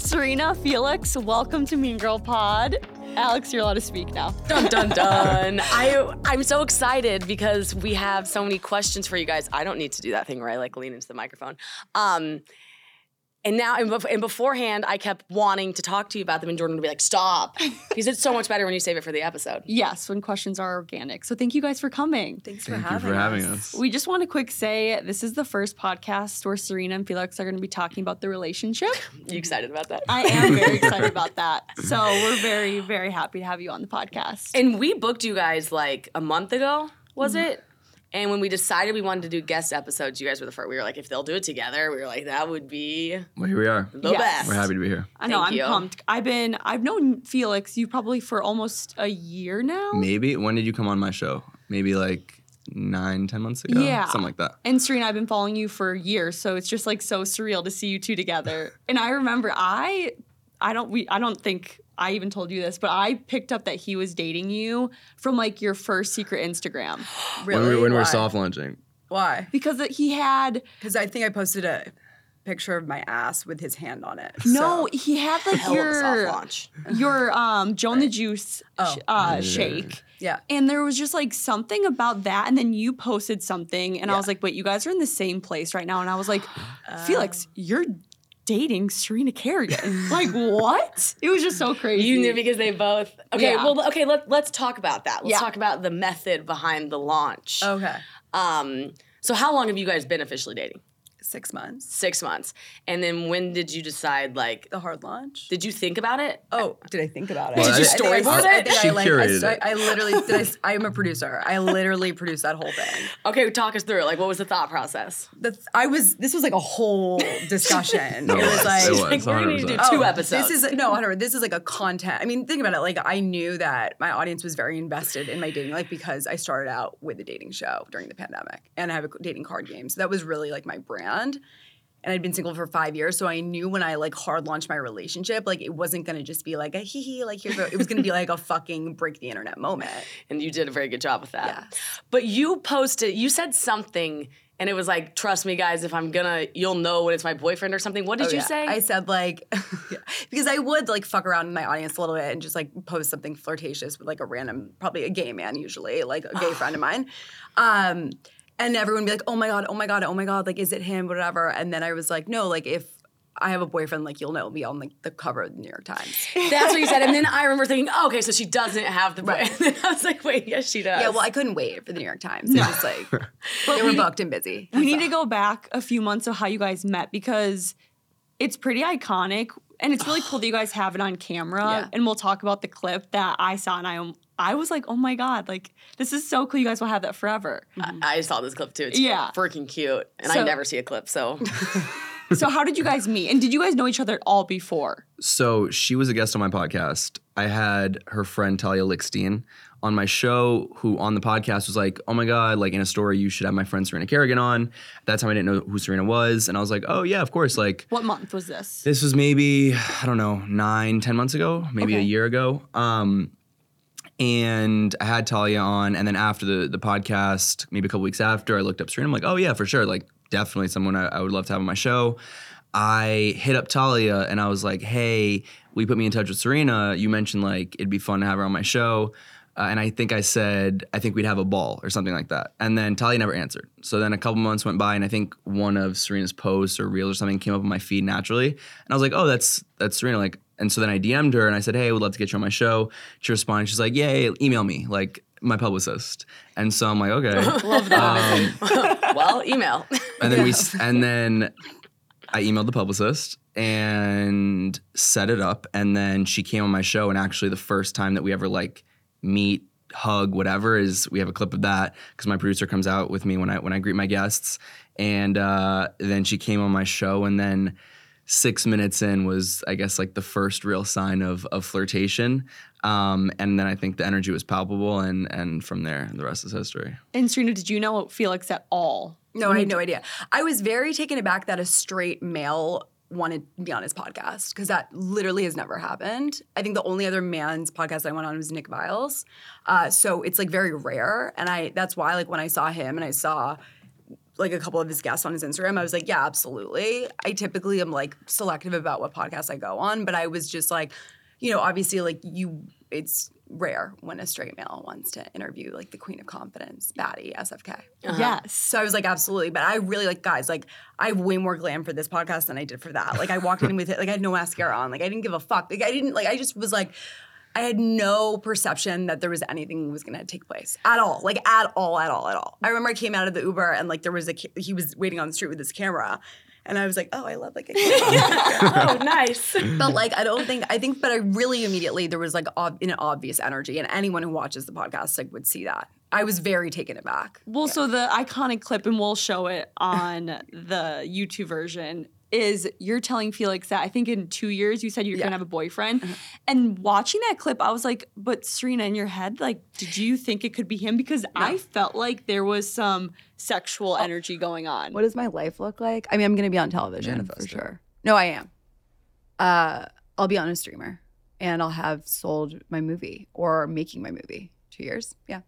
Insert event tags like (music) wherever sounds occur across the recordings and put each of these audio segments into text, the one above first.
Serena, Felix, welcome to Mean Girl Pod. Alex, you're allowed to speak now. Dun dun dun. (laughs) I I'm so excited because we have so many questions for you guys. I don't need to do that thing where I like lean into the microphone. Um and now, and, bef- and beforehand, I kept wanting to talk to you about them, and Jordyn would be like, "Stop," (laughs) because it's so much better when you save it for the episode. Yes, when questions are organic. So thank you guys for coming. Thanks for Thank you having for having us. us. We just want to quick say this is the first podcast where Serena and Felix are going to be talking about the relationship. (laughs) You excited about that? I am very (laughs) excited about that. So we're very, very happy to have you on the podcast. And we booked you guys like a month ago, was mm-hmm. it? And when we decided we wanted to do guest episodes, you guys were the first. We were like, if they'll do it together, we were like, that would be Well, here we are. the Yes. best. We're happy to be here. I know Thank I'm you. pumped. I've been I've known Felix you probably for almost a year now. Maybe when did you come on my show? Maybe like nine, ten months ago. Yeah. something like that. And Serena, I've been following you for years, so it's just like so surreal to see you two together. And I remember I I don't we I don't think I even told you this, but I picked up that he was dating you from like your first secret Instagram Really? When we, when we were soft launching. Why? because he had Because I think I posted a picture of my ass with his hand on it. no, so- he had like Hell of soft your launch. (laughs) your um Joe and the Juice Oh. sh- uh, shake. Yeah. And there was just like something about that. And then you posted something, and I was like, wait, you guys are in the same place right now. And I was like, (gasps) Felix, you're dating Serena Kerrigan. like, what? (laughs) It was just so crazy. You knew because they both. Okay, Yeah. well, okay. Let, let's talk about that. Let's Yeah. talk about the method behind the launch. Okay. Um, so how long have you guys been officially dating? Six months. Six months. And then when did you decide? Like, The hard launch. did you think about it? Oh, did I think about it? Well, I Did you think I- storyboard I, it? think She I, like, curated I, it. I literally, did I, s- I am a producer. I literally produced that whole thing. Okay, talk us through it. Like, what was the thought process? The th- I was. This was like a whole discussion. No, it was like, it was. Like, we're gonna need to do 100%. two Oh, episodes. This is no, whatever. This is like a content. I mean, think about it. Like I knew that my audience was very invested in my dating life because I started out with a dating show during the pandemic, and I have a dating card game. So that was really like my brand. And I'd been single for five years, so I knew when I like hard launched my relationship, like it wasn't gonna just be like a hee hee, like here's it was gonna be like a fucking break the internet moment. (laughs) and you did a very good job with that. But you posted, you said something, and it was like, "Trust me, guys. If I'm gonna, you'll know when it's my boyfriend or something." What did Oh, you yeah. say? I said like (laughs) because I would like fuck around in my audience a little bit and just like post something flirtatious with like a random, probably a gay man usually, like a gay (sighs) friend of mine. Um, and everyone would be like, "Oh my god, oh my god, oh my god, like is it him, whatever." And then I was like, "No, like if I have a boyfriend, like you'll know me on like the cover of the New York Times." (laughs) That's what you said. And then I remember thinking, oh, okay, so she doesn't have the right. (laughs) And then I was like, wait, yes, she does. yeah, well, I couldn't wait for the New York Times. It was like (laughs) they were booked and busy. we need to go back a few months of how you guys met because it's pretty iconic and it's really cool that you guys have it on camera Yeah. and we'll talk about the clip that I saw and I I was like, "Oh my god, like this is so cool. You guys will have that forever." I saw this clip too. It's Yeah. freaking cute. And I never see a clip, so (laughs) (laughs) so how did you guys meet? And did you guys know each other at all before? So she was a guest on my podcast. I had her friend Talia Lickstein on my show, who on the podcast was like, "Oh my god, like in a story, you should have my friend Serena Kerrigan on." At that time, I didn't know who Serena was, and I was like, "Oh yeah, of course." Like What month was this? this was maybe I don't know nine, ten months ago, maybe a year ago. Um, and I had Talia on, and then after the the podcast, maybe a couple weeks after, I looked up Serena. I'm like, oh yeah, for sure, like definitely someone I, I would love to have on my show. I hit up Talia and I was like, hey, we put me in touch with Serena? You mentioned like it'd be fun to have her on my show. Uh, and I think I said, I think we'd have a ball or something like that. And then Talia never answered. So then a couple months went by, and I think one of Serena's posts or reels or something came up on my feed naturally. And I was like, oh, that's that's Serena. Like, and so then I DM'd her and I said, hey, I would love to get you on my show. She responded, she's like, Yay, email me, like my publicist. And so I'm like, okay. (laughs) Love that. Um, (laughs) well, email. and then we (laughs) and then I emailed the publicist and set it up and then she came on my show and actually the first time that we ever like meet hug whatever is we have a clip of that because my producer comes out with me when I when I greet my guests and uh, then she came on my show and then six minutes in was I guess like the first real sign of of flirtation um, and then I think the energy was palpable and and from there the rest is history. and Serena, did you know Felix at all? No, I had no idea. I was very taken aback that a straight male wanted to be on his podcast because that literally has never happened. I think the only other man's podcast I went on was Nick Viall's. Uh, so it's like very rare. And I that's why like when I saw him and I saw like a couple of his guests on his Instagram, I was like, yeah, absolutely. I typically am like selective about what podcasts I go on, but I was just like, you know, obviously like you it's rare when a straight male wants to interview like the queen of confidence, Batty, SFK. Uh-huh. Yes. So I was like, absolutely. But I really like guys, like I have way more glam for this podcast than I did for that. Like I walked in with it, like I had no mascara on. Like I didn't give a fuck. Like I didn't like I just was like, I had no perception that there was anything was gonna take place at all. Like at all, at all, at all. I remember I came out of the Uber and like there was a he was waiting on the street with his camera. And I was like, oh, I love like a camera. (laughs) oh, nice. but like I don't think I think but I really immediately there was like ob- an obvious energy and anyone who watches the podcast like would see that. I was very taken aback. Well, so the iconic clip, and we'll show it on the YouTube version, is you're telling Felix that I think in two years you said you're Yeah. gonna have a boyfriend. And watching that clip, I was like, but Serena, in your head, like, did you think it could be him? Because I felt like there was some sexual energy going on. What does my life look like? I mean, I'm going to be on television Manifest for sure. No, I am. Uh, I'll be on a streamer and I'll have sold my movie or making my movie. Two years. Yeah.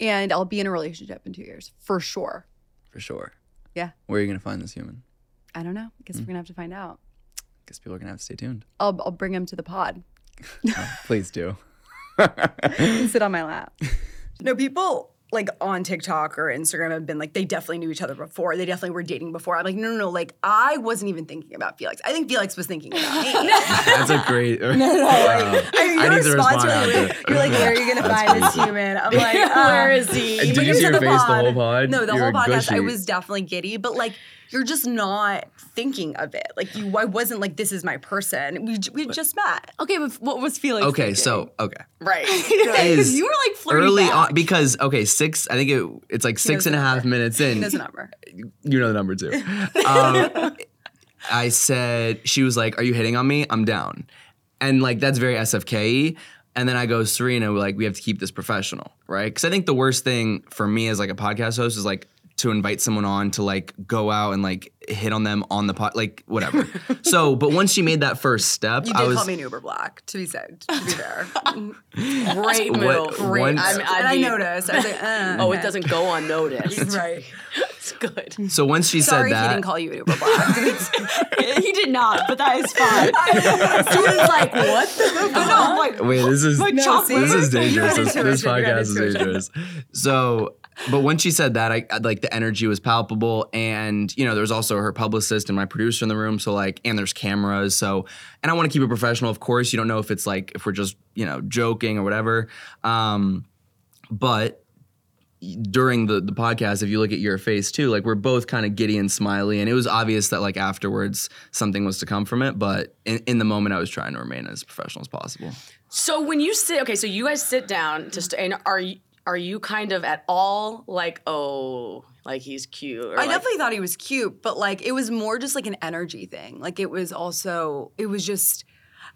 And I'll be in a relationship in two years for sure. For sure. Yeah. Where are you gonna find this human? I don't know. I guess mm. we're going to have to find out. Guess people are gonna have to stay tuned. I'll, I'll bring him to the pod. (laughs) Oh, please do. (laughs) sit on my lap. (laughs) No, people like on TikTok or Instagram have been like, they definitely knew each other before. They definitely were dating before. I'm like, no, no, no. Like, I wasn't even thinking about Felix. I think Felix was thinking about me. (laughs) That's a great. (laughs) no, no, like, I mean, I your need to response respond really, after. you're like, where are you gonna (laughs) find this human? I'm like, uh, Where is he? Did took you him see to your face the whole pod? No, the You whole were podcast. I was definitely giddy, but like, you're just not thinking of it. Like, you, I wasn't like, this is my person. We we just met. okay, but what was Felix? Okay, thinking? so okay. right. because you were like flirting Early back. on, because okay, six. I think it, it's like six knows and a number. minutes He in. knows the number. You know the number too. (laughs) Um, I said she was like, "Are you hitting on me? I'm down," and like that's very SFK. And then I go, Serena, like we have to keep this professional, right? Because I think the worst thing for me as like a podcast host is like to invite someone on to like go out and like hit on them on the pod, like whatever. so, but once she made that first step, You I did was call me an Uber Black, to be said, to be fair. (laughs) Great move. What- Great. once- I mean, I'd and I noticed. I was like, uh, Oh, okay. it doesn't go unnoticed. (laughs) right. It's good. so once she Sorry said if he didn't call you an Uber Black. (laughs) he did not, but that is fine. Students like, what the But no, I'm like, Wait, this is (gasps) Like No, this is dangerous. This, this intuition, you're an podcast is dangerous. So, but when she said that, I like the energy was palpable, and you know, there's also her publicist and my producer in the room. So like, and there's cameras. So, and I want to keep it professional. Of course, you don't know if it's like if we're just you know joking or whatever. Um, but during the the podcast, if you look at your face too, like we're both kind of giddy and smiley, and it was obvious that like afterwards something was to come from it. But in, in the moment, I was trying to remain as professional as possible. So when you sit, okay, so you guys sit down to, st- and are you are you kind of at all like, oh, like he's cute? I like- definitely thought he was cute, but like it was more just like an energy thing. Like it was also, it was just,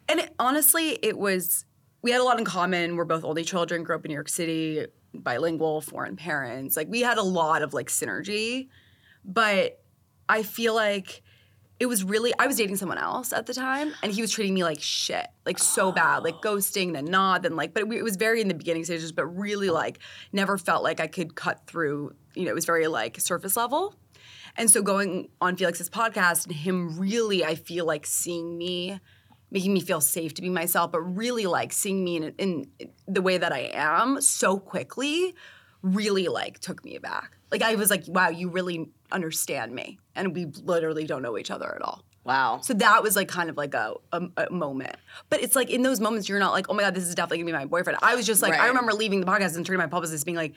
and it, honestly, it was, we had a lot in common. We're both only children, grew up in New York City, bilingual, foreign parents. Like we had a lot of like synergy, but I feel like it was really, I was dating someone else at the time and he was treating me like shit, like so bad, like oh. ghosting, then not, then like, but it, it was very in the beginning stages, but really like never felt like I could cut through, you know, it was very like surface level. And so going on Felix's podcast and him really, I feel like seeing me, making me feel safe to be myself, but really like seeing me in, in the way that I am so quickly, really like took me aback. Like I was like, wow, you really understand me, and we literally don't know each other at all. Wow. So that was like kind of like a, a, a moment. But it's like in those moments, you're not like, oh my God, this is definitely gonna be my boyfriend. I was just like, I remember leaving the podcast and turning my publicist being like,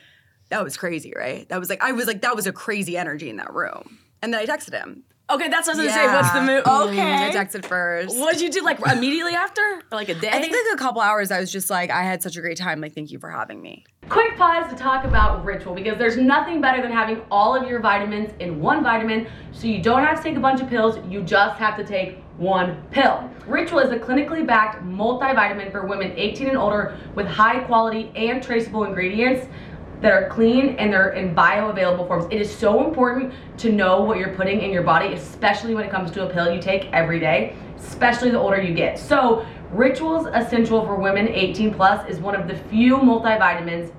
that was crazy, right? That was like, I was like, that was a crazy energy in that room. And then I texted him. Okay, that's what I was gonna say. What's the move? I texted first. What did you do? Like immediately after, or like a day? I think like a couple hours, I was just like, I had such a great time. Like, thank you for having me. Quick pause to talk about Ritual because there's nothing better than having all of your vitamins in one vitamin so you don't have to take a bunch of pills, you just have to take one pill. Ritual is a clinically backed multivitamin for women 18 and older with high quality and traceable ingredients that are clean and they're in bioavailable forms. It is so important to know what you're putting in your body, especially when it comes to a pill you take every day, especially the older you get. So, Rituals Essential for Women 18 Plus is one of the few multivitamins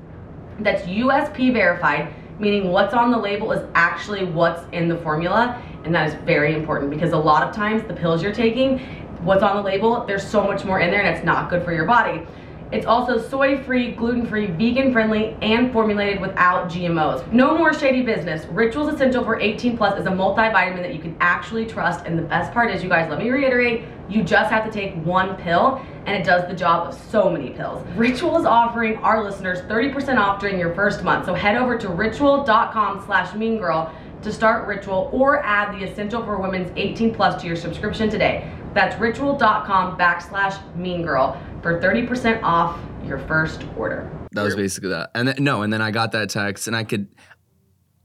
that's USP verified, meaning what's on the label is actually what's in the formula, and that is very important because a lot of times the pills you're taking, what's on the label, there's so much more in there and it's not good for your body. It's also soy free, gluten free, vegan friendly, and formulated without GMOs. No more shady business. Rituals Essential for 18 Plus is a multivitamin that you can actually trust. And the best part is, you guys, let me reiterate, you just have to take one pill and it does the job of so many pills. Ritual is offering our listeners 30% off during your first month. So head over to ritual.com slash mean girl to start Ritual or add the Essential for Women's 18 Plus to your subscription today. That's ritual.com backslash mean girl for 30% off your first order. That was basically that. And then, no, and then I got that text, and I could.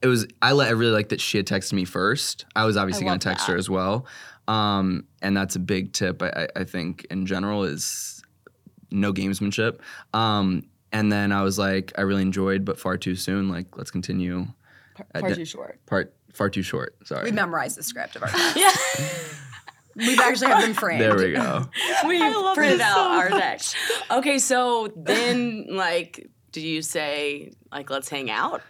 It was I, li- I really like that she had texted me first. I was obviously gonna text that. her as well, um, and that's a big tip. I, I, I think in general is no gamesmanship. Um, and then I was like, I really enjoyed, but far too soon. Like, let's continue. at Far di- too short. Part far too short. Sorry. We memorized the script of our (laughs) Yeah. (laughs) We've actually have them (laughs) framed. there we go. (laughs) we love printed this out so our deck. Okay, so then like, did you say like let's hang out?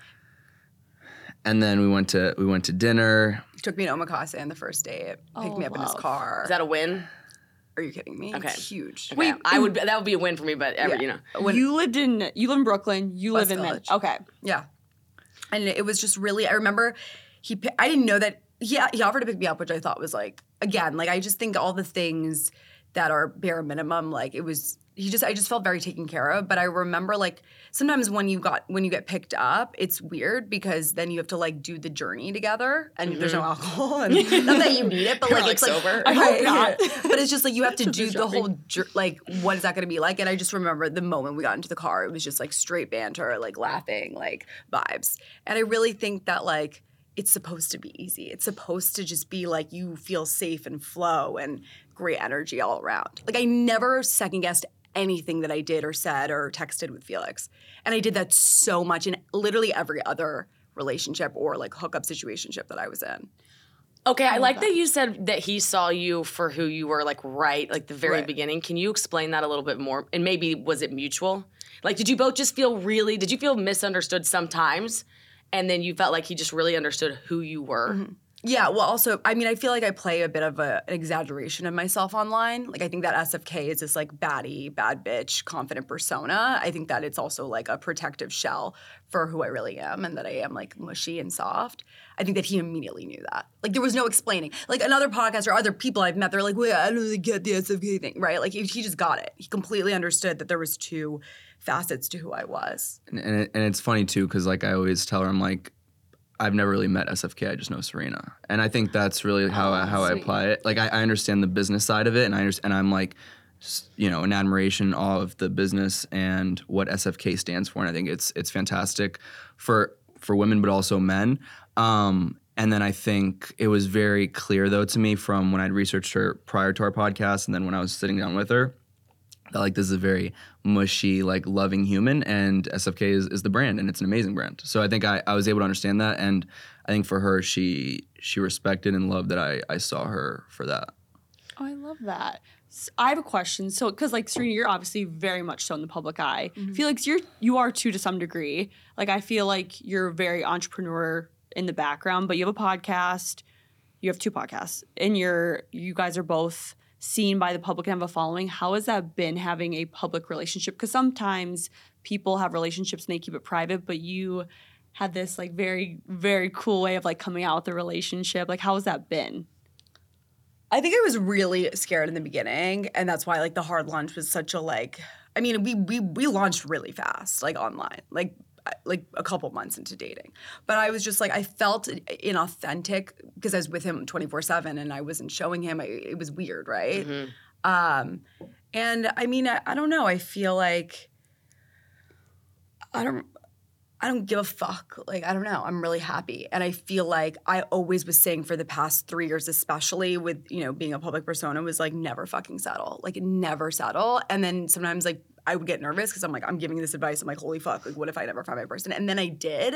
And then we went to we went to dinner. Took me to Omakase on the first date. Picked me up in his oh, car. Is that a win? Are you kidding me? Okay. It's huge. Okay, I would. That would be a win for me, but every, you know. you lived in you live in Brooklyn. You West live in Village. Man- okay. Yeah. And it was just really, I remember he, pi- I didn't know that, he, he offered to pick me up, which I thought was like, again, like I just think all the things that are bare minimum, like it was, he just, I just felt very taken care of. But I remember like sometimes when you got, when you get picked up, it's weird because then you have to like do the journey together and there's no mm-hmm. alcohol and not that you need it, but (laughs) like, like, it's like, sober. I hope Right. not. (laughs) but it's just like you have to do the whole like what is that going to be like and i just remember the moment we got into the car it was just like straight banter like laughing like vibes and i really think that like it's supposed to be easy it's supposed to just be like you feel safe and flow and great energy all around like i never second guessed anything that i did or said or texted with felix and i did that so much in literally every other relationship or like hookup situationship that i was in Okay, I oh like that you said that he saw you for who you were, like right, like the very Right. beginning. Can you explain that a little bit more? And maybe was it mutual? Like, did you both just feel really? Did you feel misunderstood sometimes, and then you felt like he just really understood who you were? Mm-hmm. Yeah, well, also, I mean, I feel like I play a bit of a, an exaggeration of myself online. Like, I think that SFK is this like baddie, bad bitch, confident persona. I think that it's also like a protective shell for who I really am and that I am like mushy and soft. I think that he immediately knew that. Like, there was no explaining. Like, another podcast or other people I've met, they're like, wait, I don't really get the SFK thing, right? Like, he, he just got it. He completely understood that there was two facets to who I was. And, and, it, and it's funny too, because like I always tell her, I'm like, I've never really met SFK. I just know Serena, and I think that's really how I, how I apply it. Like I, I understand the business side of it, and I understand, and I'm like, you know, in admiration of the business and what SFK stands for, and I think it's it's fantastic for for women, but also men. Um, and then I think it was very clear though to me from when I'd researched her prior to our podcast, and then when I was sitting down with her, that like this is a very mushy, like loving human, and SFK is, is the brand, and it's an amazing brand. So I think I, I was able to understand that, and I think for her, she she respected and loved that I I saw her for that. Oh, I love that. I have a question. So, because like Serena, you're obviously very much so in the public eye. Mm-hmm. Felix, you're you are too to some degree. Like I feel like you're very entrepreneur in the background, but you have a podcast. You have two podcasts, and you're you guys are both seen by the public and have a following. How has that been having a public relationship? Because sometimes people have relationships and they keep it private, but you had this like very very cool way of like coming out with the relationship. Like how has that been? I think I was really scared in the beginning, and that's why like the hard launch was such a like. I mean, we we we launched really fast, like online, like like a couple months into dating. But I was just like I felt inauthentic because I was with him twenty four seven, and I wasn't showing him. I, it was weird, right? Um, and I mean, I, I don't know. I feel like I don't. I don't give a fuck. Like, I don't know. I'm really happy. And I feel like I always was saying for the past three years, especially with, you know, being a public persona, was like never fucking settle. Like never settle. And then sometimes like I would get nervous because I'm like, I'm giving this advice. I'm like, holy fuck, like what if I never find my person? And then I did.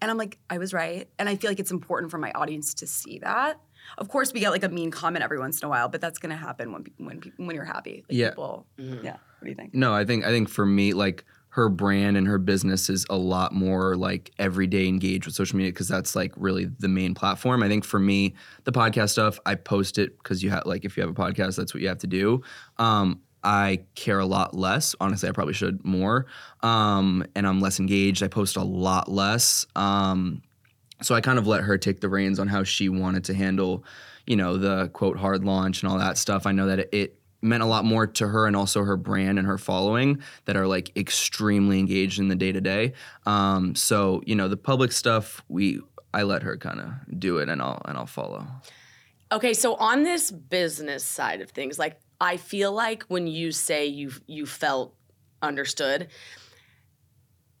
And I'm like, I was right. And I feel like it's important for my audience to see that. Of course, we get like a mean comment every once in a while, but that's gonna happen when when people when you're happy. Like, Yeah. People, Yeah. What do you think? No, I think I think for me, like her brand and her business is a lot more like everyday engaged with social media because that's like really the main platform. I think for me, the podcast stuff, I post it because you have like if you have a podcast, that's what you have to do. Um, I care a lot less. Honestly, I probably should more. Um, and I'm less engaged. I post a lot less. Um, so I kind of let her take the reins on how she wanted to handle, you know, the quote hard launch and all that stuff. I know that it, it meant a lot more to her and also her brand and her following that are like extremely engaged in the day to day. So you know, the public stuff we I let her kind of do it and I'll and I'll follow. Okay, so on this business side of things, like I feel like when you say you you felt understood,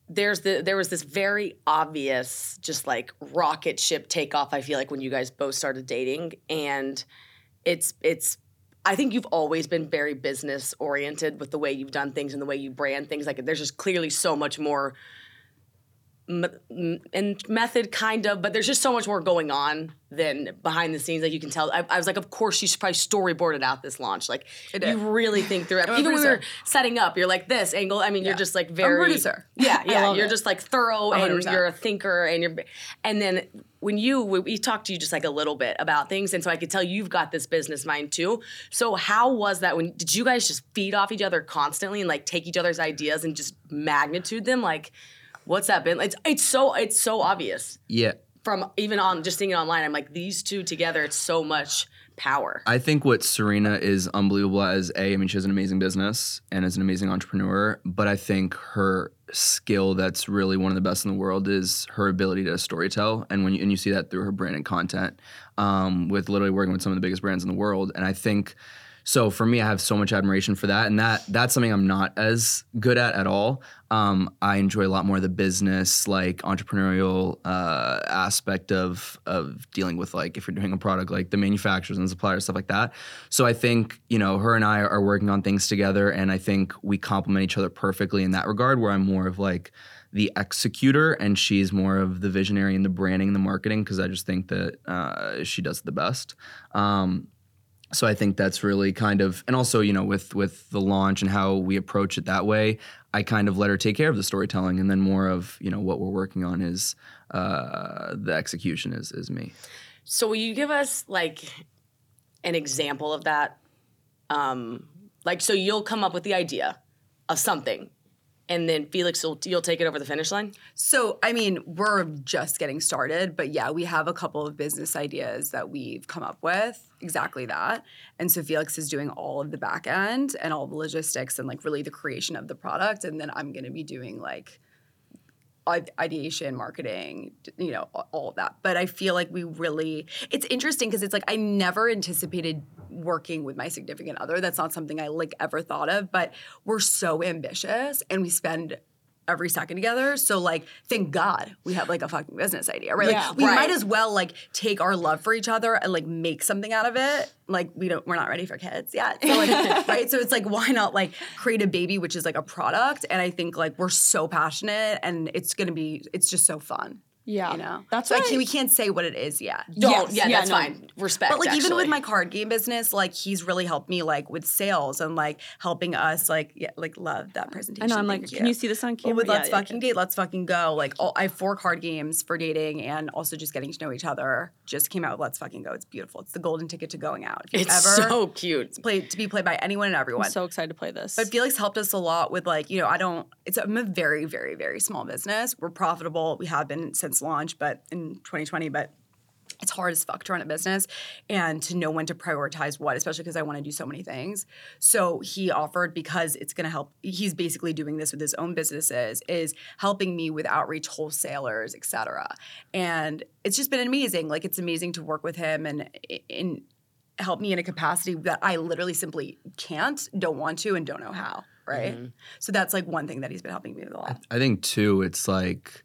there's the there was this very obvious just like rocket ship takeoff. I feel like when you guys both started dating, and it's it's. I think you've always been very business oriented with the way you've done things and the way you brand things. Like there's just clearly so much more and method kind of but there's just so much more going on than behind the scenes like you can tell. I, I was like of course you should probably storyboarded out this launch. Like you really think through it. (laughs) I'm even when we were setting up you're like this angle i mean you're just like I'm very producer. (laughs) yeah yeah you're it. just like thorough and 100%. you're a thinker and you're and then when you we, we talked to you just like a little bit about things and so i could tell you've got this business mind too. So how was that when did you guys just feed off each other constantly and like take each other's ideas and just magnitude them? Like what's that been it's it's so it's so obvious Yeah, from even on just seeing it online i'm like these two together it's so much power I think what Serena is unbelievable as a, I mean, she has an amazing business and is an amazing entrepreneur, but I think her skill that's really one of the best in the world is her ability to storytell. And when you, and you see that through her brand and content, um, with literally working with some of the biggest brands in the world. And I think, so for me, I have so much admiration for that, and that that's something I'm not as good at at all. Um, I enjoy a lot more the business, like entrepreneurial uh, aspect of of dealing with like if you're doing a product, like the manufacturers and suppliers, stuff like that. So I think you know her and I are working on things together, and I think we complement each other perfectly in that regard. Where I'm more of like the executor, and she's more of the visionary and the branding and the marketing, because I just think that uh, she does the best. Um, so I think that's really kind of, and also you know with with the launch and how we approach it that way, I kind of let her take care of the storytelling, and then more of you know what we're working on is uh, the execution is is me. So will you give us like an example of that? Um, like so you'll come up with the idea of something, and then Felix will you'll take it over the finish line. So, I mean, we're just getting started, but yeah, we have a couple of business ideas that we've come up with. Exactly that. And so Felix is doing all of the back end and all the logistics and like really the creation of the product. And then I'm going to be doing like ideation, marketing, you know, all of that. But I feel like we really, it's interesting because it's like I never anticipated working with my significant other. That's not something I like ever thought of, but we're so ambitious and we spend every second together. So like, thank God we have like a fucking business idea, right? Yeah. like we Right. might as well like take our love for each other and like make something out of it. Like we don't, we're not ready for kids yet. So like, (laughs) right? So it's like, why not like create a baby, which is like a product? And I think like we're so passionate and it's gonna be, it's just so fun. Yeah. You know? That's so I we can't say what it is yet. Don't. Yes, yeah, yeah, that's no. fine. Respect. But like even with my card game business, like he's really helped me like with sales and like helping us like yeah, like love that presentation. I know. I'm like, Thank can you see this on But camera? with Yeah, Let's yeah, Fucking. Date, Let's Fucking Go. Like all, I have four card games for dating and also just getting to know each other. Just came out with Let's Fucking Go. It's beautiful. It's the golden ticket to going out. If it's ever so cute. played to be played by anyone and everyone. I'm so excited to play this. But Felix helped us a lot with like, you know, I don't it's I'm a very, very, very small business. We're profitable. We have been since launch, but in 2020, but it's hard as fuck to run a business and to know when to prioritize what, especially because I want to do so many things. So he offered because it's going to help. He's basically doing this with his own businesses, is helping me with outreach wholesalers, et cetera. And it's just been amazing. Like it's amazing to work with him and in help me in a capacity that I literally simply can't, don't want to, and don't know how. Right. Mm-hmm. So that's like one thing that he's been helping me with a lot. I think too, it's like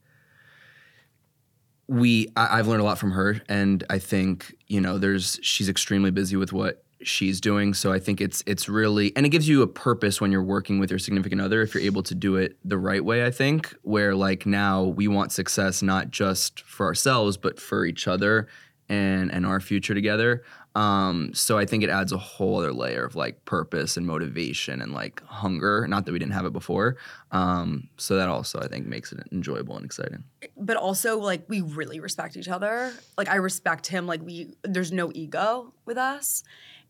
we I, I've learned a lot from her, and I think you know there's she's extremely busy with what she's doing. So I think it's it's really and it gives you a purpose when you're working with your significant other if you're able to do it the right way. I think where like now we want success not just for ourselves but for each other and and our future together. Um, so I think it adds a whole other layer of like purpose and motivation and like hunger. Not that we didn't have it before. Um, so that also I think makes it enjoyable and exciting. but also like we really respect each other. Like I respect him. Like we there's no ego with us,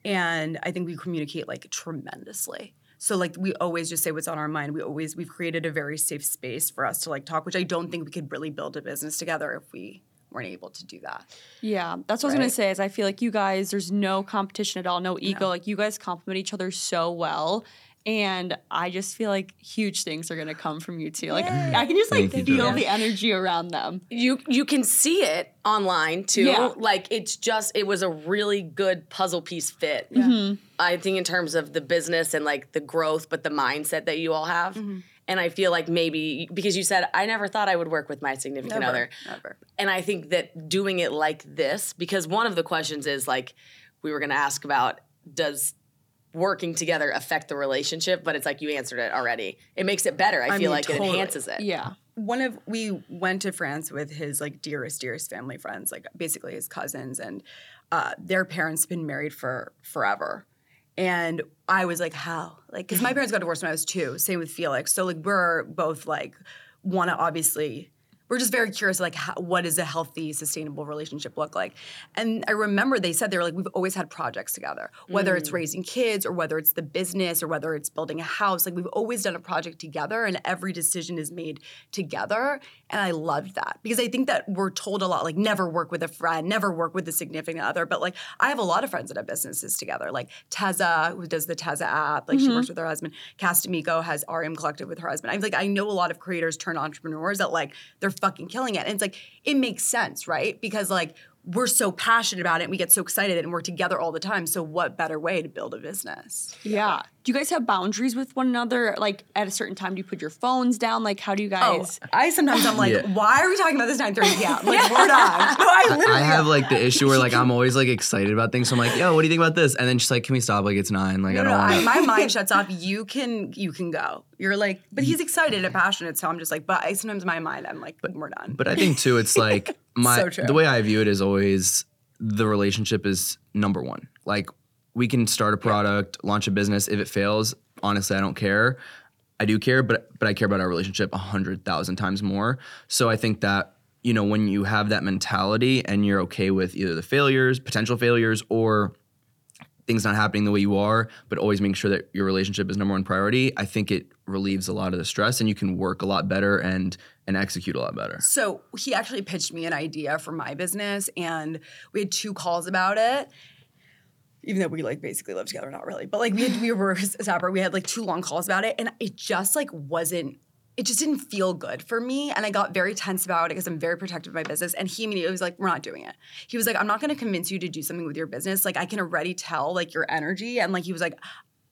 and I think we communicate like tremendously. So like we always just say what's on our mind. We always we've created a very safe space for us to like talk, which I don't think we could really build a business together if we weren't able to do that. Yeah, that's what I was gonna say. Is I feel like you guys, there's no competition at all, no ego. Like you guys complement each other so well, and I just feel like huge things are gonna come from you two. Like I can just like Thank feel Josh. the energy around them. you you can see it online too. Yeah. Like it's just it was a really good puzzle piece fit. Mm-hmm. I think in terms of the business and like the growth, but the mindset that you all have. Mm-hmm. And I feel like maybe because you said I never thought I would work with my significant Never, other. never. And I think that doing it like this, because one of the questions is like we were gonna ask about does working together affect the relationship, but it's like you answered it already. It makes it better. I, I feel mean, like it enhances it. Yeah. one of we went to France with his like dearest dearest family friends like basically his cousins and uh, their parents been married for forever and I was like how? Like because my mm-hmm. parents got divorced when I was two same with Felix. So like we're both like want to obviously we're just very curious like how, what does a healthy sustainable relationship look like? And i remember they said they were like we've always had projects together. Whether it's mm. raising kids or whether it's the business or whether it's building a house like we've always done a project together and every decision is made together. And i loved that because i think that we're told a lot like never work with a friend never work with a significant other. But like i have a lot of friends that have businesses together like teza who does the teza app like she mm-hmm. works with her husband. Castamiko has rm collective with her husband. I'm like i know a lot of creators turn entrepreneurs that like they're fucking killing it. And it's like it makes sense right? Because like we're so passionate about it and we get so excited and we're together all the time. So what better way to build a business? Yeah. Do you guys have boundaries with one another? Like at a certain time, do you put your phones down? Like how do you Oh, guys? I sometimes I'm like, Yeah. why are we talking about this 9:30 p.m.? Like, (laughs) we're done. No, I literally I have like the issue where like I'm (laughs) always like excited about things. So I'm like, yo, what do you think about this? And then she's like, can we stop? Like it's nine. Like I don't no, I, want. my (laughs) mind shuts off. You can, you can go. You're like, but he's excited and passionate, so I'm just like, but I sometimes my mind, I'm like, but we're done. But I think too, it's like my So true. the way I view it is always the relationship is number one. Like we can start a product, launch a business. If it fails, honestly, I don't care. I do care, but but I care about our relationship a hundred thousand times more. So I think that you know when you have that mentality and you're okay with either the failures, potential failures, or things not happening the way you are, but always making sure that your relationship is number one priority, I think it relieves a lot of the stress and you can work a lot better and and execute a lot better. So he actually pitched me an idea for my business, and we had two calls about it. Even though we like basically live together, not really, but like we had, we were separate. We had like two long calls about it, and it just like wasn't. It just didn't feel good for me, and I got very tense about it because I'm very protective of my business. And he immediately was like, "We're not doing it." He was like, "I'm not going to convince you to do something with your business. Like I can already tell like your energy, and like he was like,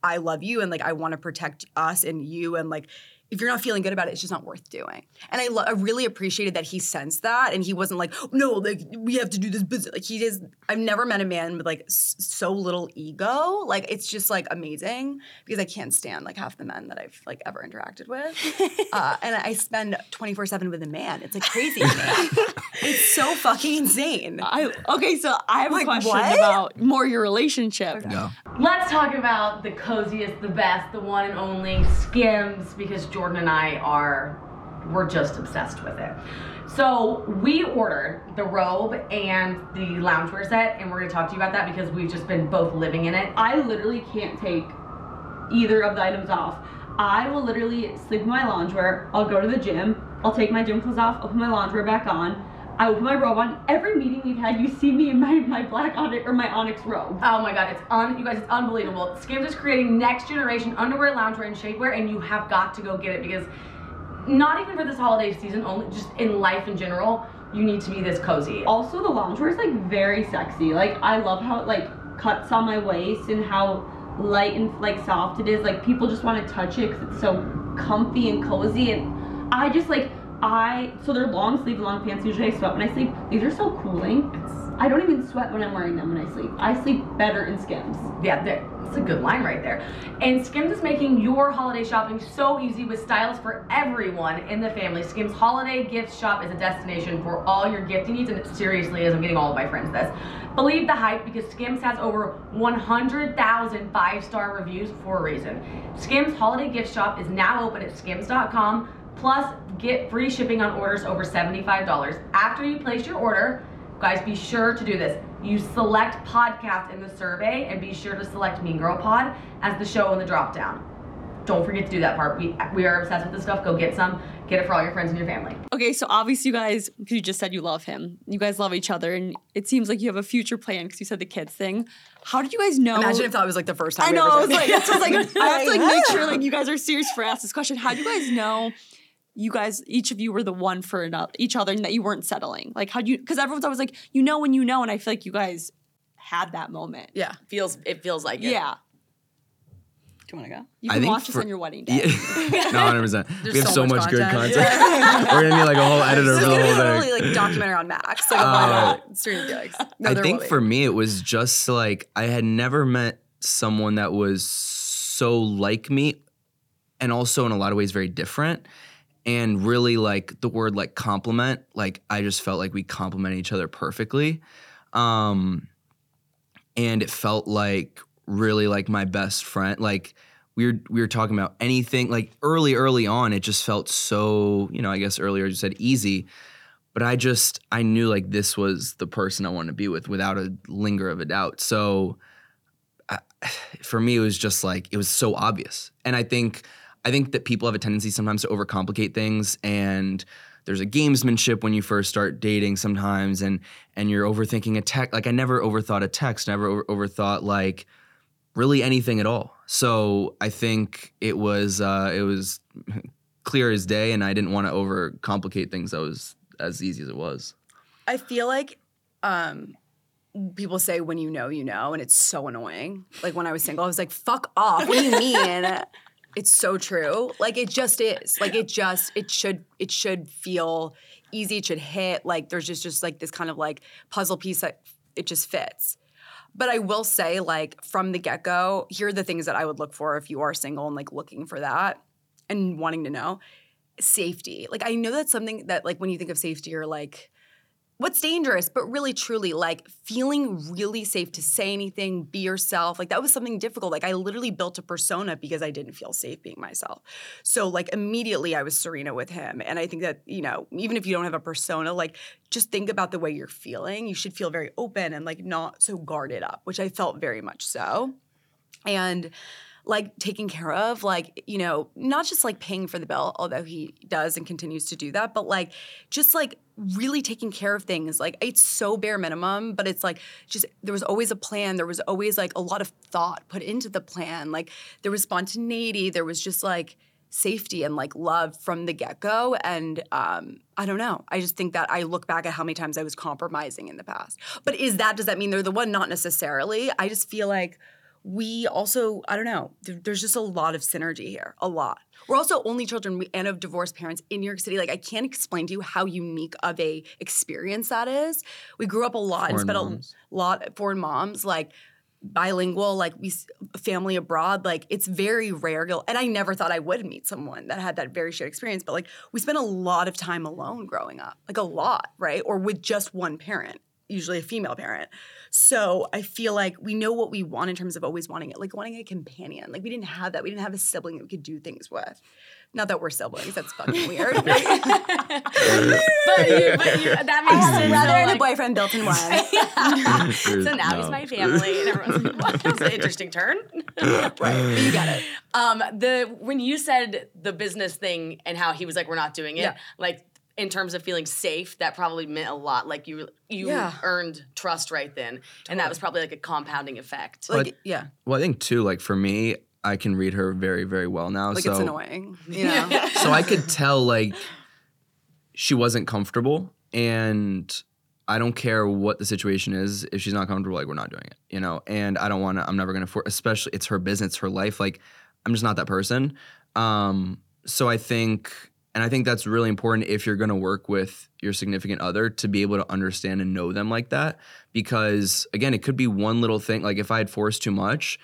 I love you, and like I want to protect us and you, and like." If you're not feeling good about it, it's just not worth doing. And I, lo- I really appreciated that he sensed that, and he wasn't like, "No, like we have to do this business." Like he is. I've never met a man with like s- so little ego. Like it's just like amazing because I can't stand like half the men that I've like ever interacted with. (laughs) uh, and I spend 24 seven with a man. It's like crazy. to (laughs) it's so fucking insane. I okay, so I have Like, a question what? about more your relationship. Yeah. Let's talk about the coziest, the best, the one and only Skims because Jordyn and I are we're just obsessed with it. So we ordered the robe and the loungewear set, and we're gonna talk to you about that because we've just been both living in it. I literally can't take either of the items off. I will literally sleep in my loungewear. I'll go to the gym. I'll take my gym clothes off. I'll put my loungewear back on. I would put my robe on. Every meeting we've had, you see me in my, my black onyx or my onyx robe. Oh my god, it's un you guys, it's unbelievable. Skims is creating next generation underwear, loungewear, and shapewear, and you have got to go get it because not even for this holiday season, only just in life in general, you need to be this cozy. Also, the loungewear is like very sexy. Like I love how it like cuts on my waist and how light and like soft it is. Like people just want to touch it because it's so comfy and cozy. And I just like I so they're long sleeve long pants. Usually I sweat when I sleep. These are so cooling. I don't even sweat when I'm wearing them when I sleep. I sleep better in Skims. Yeah, that's a good line right there. And Skims is making your holiday shopping so easy with styles for everyone in the family. Skims Holiday Gift Shop is a destination for all your gifting needs, and it seriously is. I'm getting all of my friends this. Believe the hype because Skims has over 100,000 five star reviews for a reason. Skims Holiday Gift Shop is now open at skims.com. Plus, get free shipping on orders over $75. After you place your order, Guys, be sure to do this. You select podcast in the survey and be sure to select Mean Girl Pod as the show in the drop down. Don't forget to do that part. We, we are obsessed with this stuff. Go get some. Get it for all your friends and your family. Okay, so obviously you guys, because you just said you love him, you guys love each other, and it seems like you have a future plan because you said the kids thing. How did you guys know? Imagine if that was like the first time. I we know. ever I was like, it. that's what I was like, I have to like make (laughs) sure like you guys are serious for ask this question. How do you guys know? You guys, each of you were the one for ano- each other, and that you weren't settling. Like, how do you? Because everyone's always like, you know, when you know, and I feel like you guys had that moment. yeah. Feels it feels like it. Yeah, Do you want to go? you can watch for- this on your wedding day. Yeah. (laughs) no, hundred percent. We have so so, much much, good content. content. We're gonna need like a whole (laughs) editor This for the gonna be whole literally thing. like a documentary on Max. Like, Uh, Serena Felix. No, I think for me, it was just like I had never met someone that was so like me, and also in a lot of ways very different. And really, like the word like compliment, like I just felt like we complemented each other perfectly. Um, and it felt like really like my best friend. Like we were we were talking about anything like early early on. It just felt so you know I guess earlier you said easy, but I just I knew like this was the person I wanted to be with without a linger of a doubt. So I, (sighs) for me, it was just like it was so obvious, and I think I think that people have a tendency sometimes to overcomplicate things and. There's a gamesmanship when you first start dating sometimes, and and you're overthinking a text. Like I never overthought a text, never over, overthought like really anything at all. So I think it was uh, it was clear as day, and I didn't want to overcomplicate things. That was as easy as it was. I feel like um, people say when you know, you know, and it's so annoying. Like when I was single, I was like, fuck off. What do you mean? (laughs) it's so true. Like it just is. Like it just it should it should feel easy. It should hit. Like there's just just like this kind of like puzzle piece that it just fits. But I will say, like from the get go, here are the things that I would look for if you are single and like looking for that and wanting to know safety. Like I know that's something that like when you think of safety, you're like, what's dangerous? But really, truly, like feeling really safe to say anything, be yourself. Like that was something difficult. Like I literally built a persona because I didn't feel safe being myself. So like immediately I was Serena with him. And I think that, you know, even if you don't have a persona, like just think about the way you're feeling. You should feel very open and like not so guarded up, which I felt very much so. And like taken care of, like, you know, not just like paying for the bill, although he does and continues to do that, but like just like really taking care of things. Like it's so bare minimum, but it's like just there was always a plan. There was always like a lot of thought put into the plan. Like there was spontaneity. There was just like safety and like love from the get-go. And um, I don't know. I just think that I look back at how many times I was compromising in the past. But is that does that mean they're the one? Not necessarily. I just feel like we also i don't know there's just a lot of synergy here a lot. We're also only children and of divorced parents in new york city. Like i can't explain to you how unique of a experience that is. We grew up a lot and Foreign spent moms. a lot foreign moms like bilingual like we family abroad like it's very rare and i never thought i would meet someone that had that very shared experience but like we spent a lot of time alone growing up like a lot right? Or with just one parent usually a female parent so I feel like we know what we want in terms of always wanting it, like wanting a companion. Like we didn't have that. We didn't have a sibling that we could do things with. Not that we're siblings. That's fucking (laughs) weird. But, you, but you, that makes have sense. brother though, and a boyfriend built in one. (laughs) Yeah. so now he's my family, and everyone's like, "What? That's an interesting turn." (laughs) right. You got it. Um, the when you said the business thing and how he was like, "We're not doing it," Yeah. like in terms of feeling safe, that probably meant a lot. Like you you Yeah. earned trust right then, and that was probably like a compounding effect. Like, But- yeah, Well, I think too, like for me, I can read her very, very well now. like so it's annoying. You know, (laughs) so I could tell like she wasn't comfortable and I don't care what the situation is. If she's not comfortable, like we're not doing it, you know. And I don't want to. I'm never gonna. For, especially, it's her business, her life. Like I'm just not that person. Um, so I think, and I think that's really important if you're gonna work with your significant other to be able to understand and know them like that. Because again, it could be one little thing. Like if I had forced too much,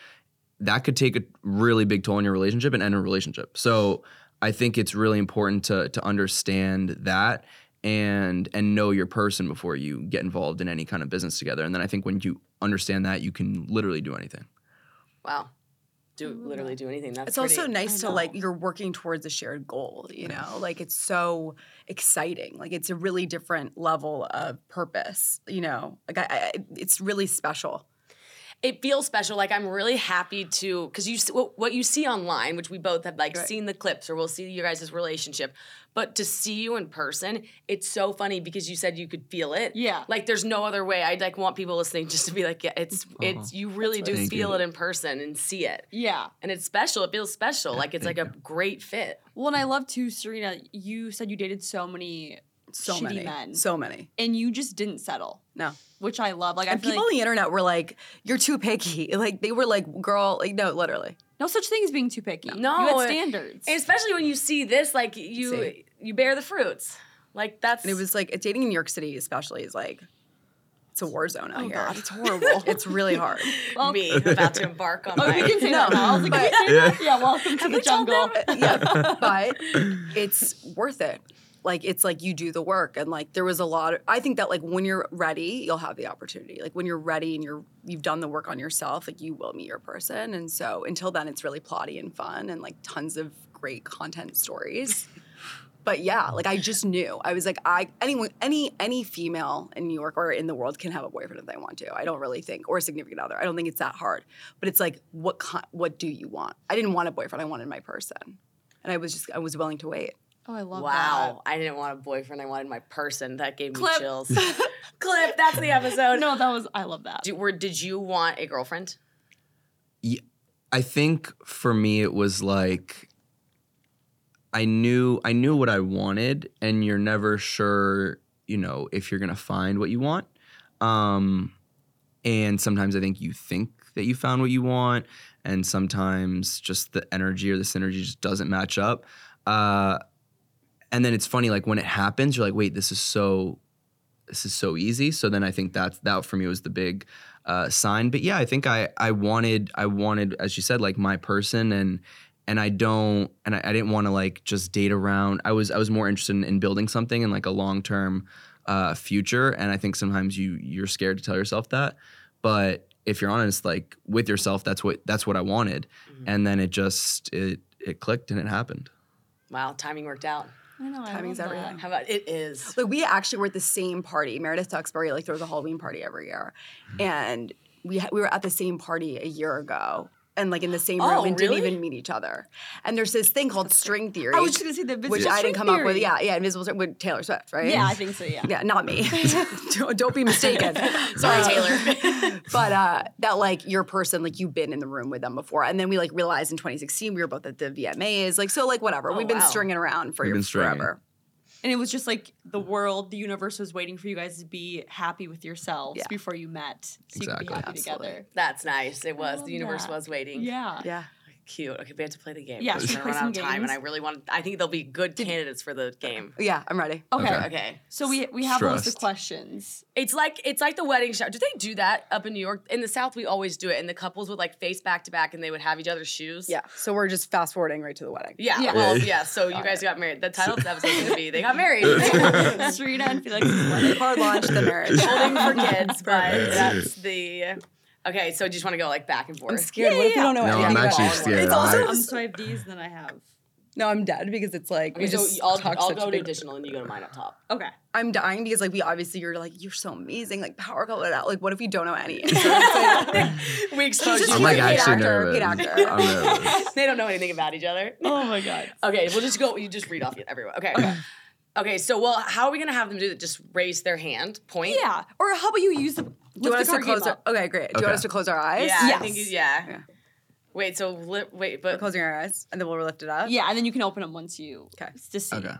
that could take a really big toll on your relationship and end a relationship. So I think it's really important to to understand that and and know your person before you get involved in any kind of business together. And then I think when you understand that, you can literally do anything. wow, do mm-hmm. literally do anything. That's it's also nice to like you're working towards a shared goal. You know, like it's so exciting. Like it's a really different level of purpose. You know, like I, I it's really special. It feels special. Like I'm really happy to because you what, what you see online, which we both have like Right. seen the clips or we'll see you guys' relationship, but to see you in person, it's so funny because you said you could feel it. Yeah. like there's no other way. I like want people listening just to be like, yeah, it's it's you really do Thank feel you. it in person and see it, Yeah. and it's special. It feels special. Like it's like thank a great fit. Well, and I love too, Serena. You said you dated so many So shitty many, men, so many. and you just didn't settle, No, which I love. Like I and feel people like on the internet were like, "You're too picky." (laughs) Like they were like, "Girl, like no, literally." no such thing as being too picky. No, you had standards. And especially when you see this, like you See. you bear the fruits. Like that's And it was like dating in New York City, especially, is like it's a war zone out oh here. god, it's (laughs) horrible. It's really hard. (laughs) Well- me about to embark on Oh, my we can say that now. I was like, but- can we say that? yeah, welcome to the jungle. yeah, but it's worth it. Like it's like you do the work, and like there was a lot. Of, I think that like when you're ready, you'll have the opportunity. Like when you're ready and you're you've done the work on yourself, like you will meet your person. And so until then, it's really plotty and fun, and like tons of great content stories. (laughs) But yeah, like I just knew. I was like, I anyone any any female in New York or in the world can have a boyfriend if they want to. I don't really think or a significant other. I don't think it's that hard. But it's like, what kind, what do you want? I didn't want a boyfriend. I wanted my person, and I was just I was willing to wait. Oh, I love that. Wow, I didn't want a boyfriend. I wanted my person. That gave me chills. (laughs) Clip. That's the episode. No, that was I love that. Do, were, did you want a girlfriend? Yeah, I think for me it was like I knew I knew what I wanted and you're never sure, you know, if you're going to find what you want. Um and sometimes I think you think that you found what you want and sometimes just the energy or the synergy just doesn't match up. Uh and then it's funny like when it happens you're like, "Wait, this is so this is so easy." So then I think that's that for me was the big uh, sign. But yeah, I think I I wanted I wanted as you said like my person and and I don't and I, I didn't want to like just date around. I was I was more interested in, in building something and like a long term uh, future. And I think sometimes you you're scared to tell yourself that, but if you're honest, like with yourself, that's what that's what I wanted. And then it just it it clicked and it happened. Wow, timing worked out. I know. I Timing's that. everything. How about it is? Like we actually were at the same party. Meredith Duxbury like throws a Halloween party every year, mm-hmm. and we ha- we were at the same party a year ago. And like in the same room Oh, and didn't even meet each other. And there's this thing called string theory. I was just gonna say the which invisible I didn't string come up with. Yeah, yeah, invisible string with Taylor Swift, right? Yeah, I think so. Yeah. Yeah, not me. (laughs) don't, don't be mistaken. (laughs) Sorry, Uh, Taylor. (laughs) but uh, that like your person, like you've been in the room with them before, and then we like realized in 2016 we were both at the VMAs, like so, like whatever. Oh, We've been wow. stringing around for We've your been forever. And it was just like the world, the universe was waiting for you guys to be happy with yourselves Yeah. before you met, so you could be happy Absolutely. together. That's nice. It was. The universe that. was waiting. Yeah. Yeah. Cute. Okay, we have to play the game. Yeah, We're should gonna run play out of some time, and I really want. I think they'll be good candidates for the game. Uh, yeah, I'm ready. Okay. Okay. Okay. So we we have a list of questions. It's like it's like the wedding shower. Do they do that up in New York? In the South, we always do it, and the couples would like face back to back, and they would have each other's shoes. Yeah. So we're just fast forwarding right to the wedding. Yeah. Yeah. Well, yeah. So you guys got married. The title of the episode is gonna be "They Got Married." (laughs) Serena and Felix's wedding. Hard launch the marriage. Holding for kids, (laughs) but that's the. Okay, so do you just want to go like back and forth? I'm scared. what if we don't know No, anything I'm actually it? scared. It's also I- Um, so I have these, then I have. no, I'm dead because it's like Okay, we so just I'll, talk I'll such go to additional, and you go to mine up top. Okay. I'm dying because like we obviously you're like you're so amazing like power couple it out like what if we don't know any? (laughs) So like, (laughs) We exposed just you. I'm like actually actor, nervous. actor. I'm nervous. (laughs) they don't know anything about each other. Oh my god. Okay, we'll just go. You just read off everyone. Okay. Okay, so well, how are we gonna have them do that? Just raise their hand, point. Yeah. Or how about you use the Do you want us to close our. Okay, great. Do you Okay. want us to close our eyes? Yeah, I Yes. think you- yeah. Yeah. Wait, so li- wait, We're but closing our eyes, and then we'll lift it up. Yeah, and then you can open them once you Okay. to see. Okay.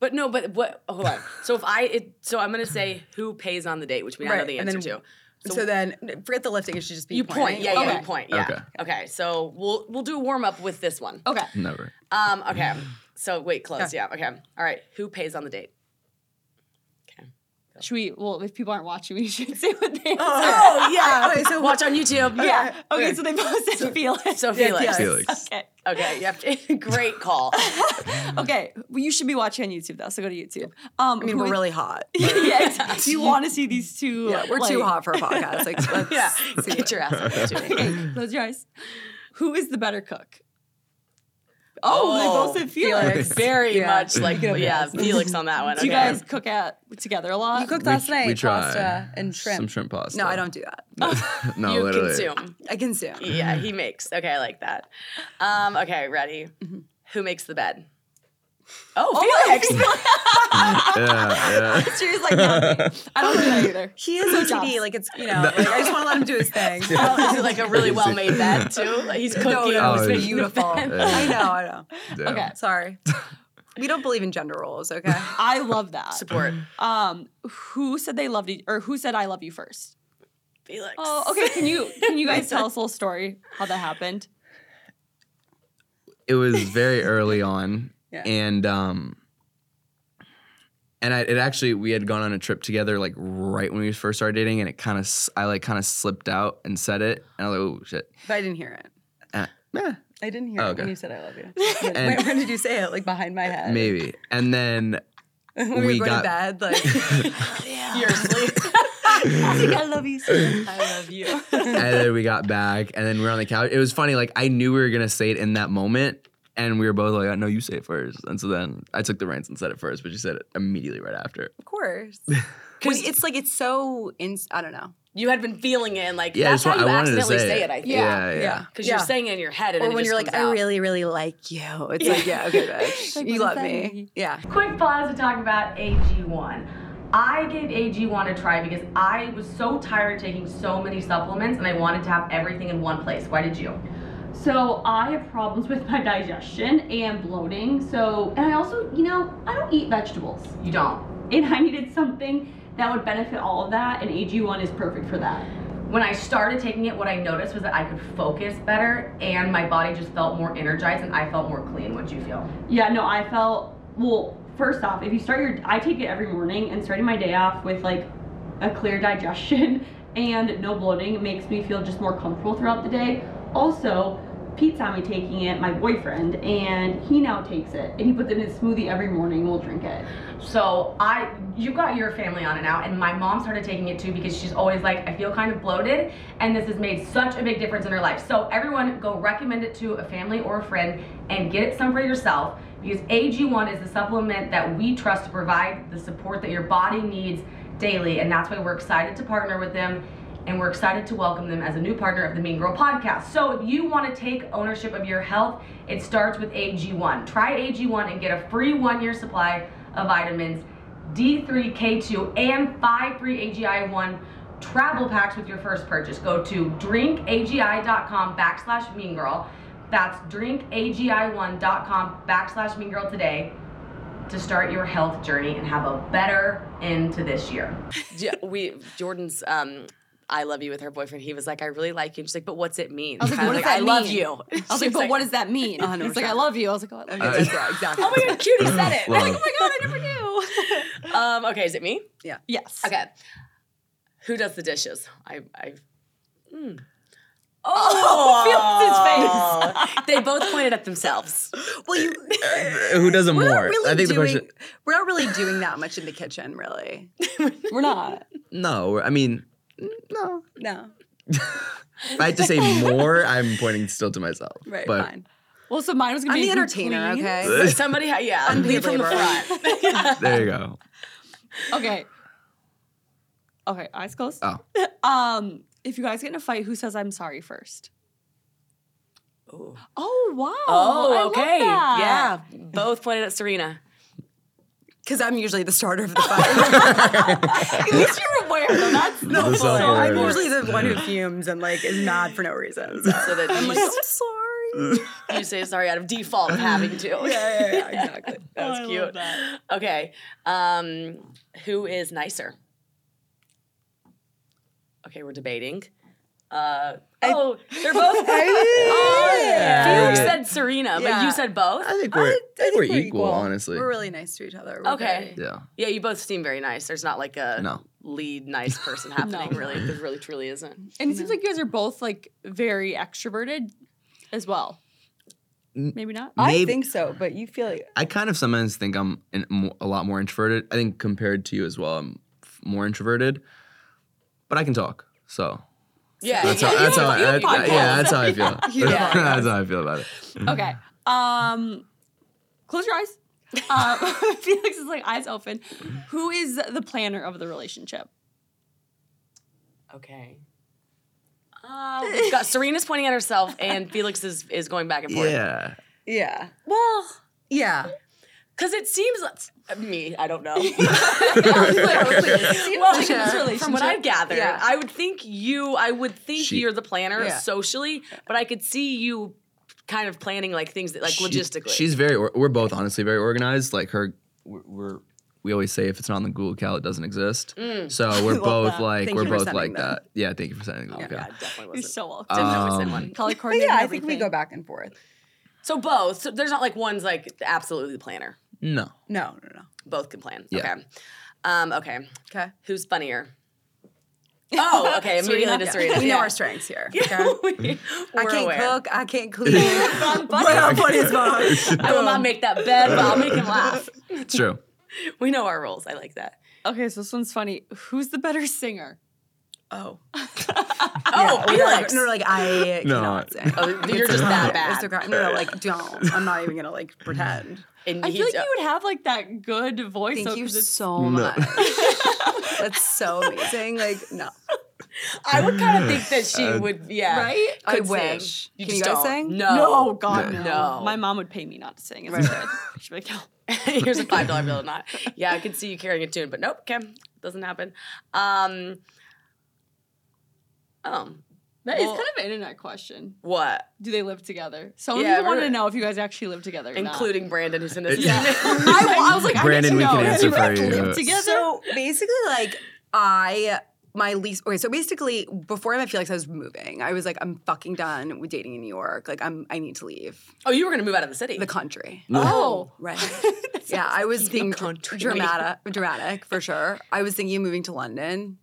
but no, but what? Hold on. So if I, it, so I'm gonna say who pays on the date, which we now know Right, the and answer then- to. So, then, forget the lifting. It should just be You pointing. point, yeah, yeah, Okay. you point, yeah. Okay. Okay, so we'll we'll do a warm up with this one. Okay. Never. Um, okay. (sighs) So wait, close. Yeah. Okay. All right. Who pays on the date? Okay. Should we? Well, if people aren't watching, (laughs) we should say what they. Oh yeah. (laughs) Okay, so Watch on YouTube. yeah. Okay, okay. so they posted Felix. So Felix. Felix. okay. Okay. Yep. (laughs) Great call. Okay. Well, you should be watching on YouTube though. So go to YouTube. Um, I mean, we're really hot. yeah. exactly. You want to see these two? Yeah, we're too hot for a podcast. Like, let's yeah. see Get what- your ass up there, too. Okay, close your eyes. Who is the better cook? Oh, they both said Felix. Felix. Very Yeah. much (laughs) like You can yeah, Felix on that one. Do you okay. guys cook at together a lot? You cooked last night. we try. pasta and shrimp. Some shrimp pasta. No, I don't do that. (laughs) no, (laughs) you literally. consume. I consume. Yeah, he makes. Okay, I like that. Um, okay, ready. Mm-hmm. Who makes the bed? Oh, Felix. (laughs) Yeah, yeah. (laughs) She was like, no, I don't do that either. He is jobs. OCD. Like it's you know. Like, I just want to let him do his thing. Oh, is it like a really well made bed too? Like he's cooking. (laughs) no, no, Oh, it's it's- beautiful. I know, I know. Damn. Okay. Sorry. We don't believe in gender roles, okay? I love that. Support. Um, who said they loved you, or who said I love you first? Felix. Oh, okay. Can you can you guys tell us a little story how that happened? it was very early on Yeah. and um and I, it actually we had gone on a trip together like right when we first started dating and it kind of i like kind of slipped out and said it and i was like oh shit But I didn't hear it. uh, yeah, I didn't hear Oh, it okay. when you said I love you. When, when- when did you say it? Like behind my head? maybe and then (laughs) when we we were got- to bed, like (laughs) You're (laughs) asleep. I love you. So much. I love you. and then we got back and then we were on the couch it was funny like i knew we were gonna say it in that moment and we were both like, "No, you say it first. And so then I took the reins and said it first, but you said it immediately right after. of course. (laughs) Because it's like it's so in. I don't know. You had been feeling it, and like Yeah, that's just how wa- you I accidentally say say it. it. I think. Yeah, yeah. Because Yeah. you're saying it in your head, and Or it when just you're like, comes I really, really like you. It's like, yeah, okay, (laughs) bitch. Like, you love does me. Yeah. Quick pause to talk about AG1. I gave AG1 a try because I was so tired of taking so many supplements and I wanted to have everything in one place. Why did you? So I have problems with (laughs) my digestion and bloating. So, and I also, you know, I don't eat vegetables. You don't. And I needed something that would benefit all of that, and AG1 is perfect for that. When I started taking it, what I noticed was that I could focus better and my body just felt more energized and I felt more clean. What'd you feel? Yeah, no, I felt, well, first off, if you start your, I take it every morning, and starting my day off with like a clear digestion (laughs) and no bloating makes me feel just more comfortable throughout the day. Also, Pete saw me taking it, my boyfriend, and he now takes it and he puts it in his smoothie every morning. We'll drink it. So I, you got your family on it now, and my mom started taking it too because she's always like, I feel kind of bloated, and this has made such a big difference in her life. So everyone, go recommend it to a family or a friend, and get some for yourself because AG1 is the supplement that we trust to provide the support that your body needs daily, and that's why we're excited to partner with them. And we're excited to welcome them as a new partner of the Mean Girl podcast. So, if you want to take ownership of your health, it starts with AG1. Try AG1 and get a free one year supply of vitamins, D3, K2, and five free AG1 travel packs with your first purchase. Go to drinkagi.com backslash mean girl. That's drinkAG1.com backslash mean girl today to start your health journey and have a better end to this year. Yeah, we Jordyn's um I love you with her boyfriend. He was like, I really like you. And she's like, but what's it mean? I was like, Kinda what does I that love mean? you. I (laughs) was like, but what does that mean? (laughs) He's like, I love you. I was like, oh, I love you. Okay, yeah, exactly. Oh my god, cutie said it. (laughs) Love. Oh my god, I never knew. um, okay, is it me? Yeah. Yes. Okay. Who does the dishes? I I mm. Oh, Oh, they both pointed at themselves. Well, you. Who does it more? really I think the doing. question. We're not really doing that much in the kitchen, really. We're not. No, I mean, no. No. If I had to say more, I'm pointing still to myself. (laughs) Right. but fine. Well, so mine was gonna I'm be the entertainer. cleans. Okay. (laughs) Somebody, ha- yeah, Unpaid lead from the labor. front. (laughs) there you go. Okay. Okay, eyes closed. Oh, Um, if you guys get in a fight, who says I'm sorry first? Oh wow! I Oh, love okay. that. Yeah, both pointed at Serena. Because I'm usually the starter of the fight. At least you're aware, though. That's no The so I'm usually the one who fumes and like is mad for no reason. (laughs) So, So that I'm like, s- I'm sorry. (laughs) you say sorry out of default of having to. (laughs) yeah, yeah, yeah, exactly. That's I cute. love that. Okay. Um, who is nicer? Okay, we're debating. Uh, oh, they're both. (laughs) oh, (laughs) Yeah. Felix said Serena, but Yeah. you said both. I think we're, I think we're equal, honestly. We're really nice to each other. We're Okay. very- yeah. Yeah, you both seem very nice. There's not like a No. lead nice person (laughs) happening. No. Really, there really truly isn't. And it seems like you guys are both like very extroverted as well. Maybe not. I Maybe- think so, but you feel like I kind of sometimes think I'm in, mo- a lot more introverted. I think compared to you as well, I'm f- more introverted, but I can talk. So Yeah, that's yeah, how, that's how, I, you have yeah, that's how I feel. (laughs) Yeah. (laughs) that's how I feel about it. Okay. Um, close your eyes. Uh, (laughs) Felix is like eyes open. Who is the planner of the relationship? Okay. Uh, we've got Serena's pointing at herself, and Felix is is going back and forth. Yeah. yeah, Well, yeah. Because it seems like me. I don't know. (laughs) (laughs) well, well, sure. from what I've gathered, Yeah. I would think you. I would think She- you're the planner Yeah. socially, but I could see you kind of planning like things that like She- logistically. She's very. We're both honestly very organized. Like her, we're. we're we always say if it's not on the Google Cal, it doesn't exist. Mm. So (laughs) we're both that. like Thank we're both like them. that. Yeah, thank you for sending the Oh, Google God, Cal. definitely You're so welcome. Didn't know we Um, one. Color But yeah, I think we go back and forth. So both. So there's not like one's like absolutely the planner. No. No, no, no. Both can plan. Yeah. Okay. Um, okay. Okay. Who's funnier? (laughs) Oh, okay. Immediately to Serena. We know our strengths here. (laughs) Okay? We- I we're can't aware. cook. I can't clean. (laughs) but I'm funny as fuck. I will not make that bed, but I'll make him laugh. It's true. We know our roles. I like that. Okay, so this one's funny. Who's the better singer? Oh. Oh, We're like, Felix. no, like I No. cannot sing. Oh, you're just that bad. No, no, like don't. I'm not even gonna like pretend. And I feel like you would have like that good voice. Thank though, you 'cause it's- so No. much. (laughs) That's so amazing. Like no, I would kind of think that she would, yeah. Right? I could sing. wish. You Can just you guys don't. sing? No. No, God, no. No. My mom would pay me not to sing. As Right. a. She'd be like, no. (laughs) Here's a five dollar bill. Not. Yeah, I could see you carrying a tune, but nope. Okay, doesn't happen. Um. Oh, That Well- is kind of an internet question. what? Do they live together? Some Yeah, people wanted to know if you guys actually live together. Or not. Including Brandon, who's in this. Yeah. (laughs) I, (laughs) I was like, Brandon, I we need to can answer for you you. live together? So basically, like I my least okay. So basically, before I met Felix, I was moving. I was like, I'm fucking done with dating in New York. Like I'm I need to leave Oh, you were gonna move out of the city. the country. oh, Right. (laughs) yeah, I was being dr- dramatic, dramatic for sure. I was thinking of moving to London.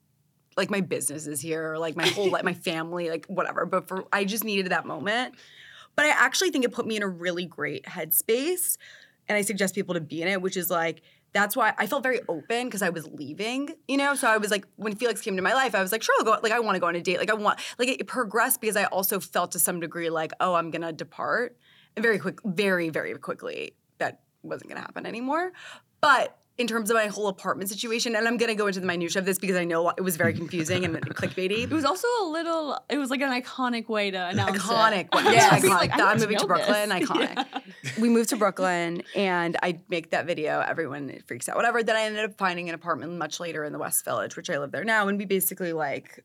Like my business is here, or like my whole life, my (laughs) family, like whatever. But for I just needed that moment. But I actually think it put me in a really great headspace, and I suggest people to be in it, which is like that's why I felt very open because I was leaving, you know. So I was like, when Felix came to my life, I was like, sure, I'll go. Like I want to go on a date. Like I want, like it progressed because I also felt to some degree like, oh, I'm gonna depart, and very quick, very very quickly that wasn't gonna happen anymore. But in terms of my whole apartment situation, and I'm gonna go into the minutia of this because I know it was very confusing and (laughs) clickbaity. It was also a little. It was like an iconic way to announce iconic. (laughs) It. One. Yeah, Yeah, iconic. like, I I'm moving to know this. Brooklyn. (laughs) Iconic. We moved to Brooklyn, and I make that video. Everyone freaks out. Whatever. Then I ended up finding an apartment much later in the West Village, which I live there now, and we basically like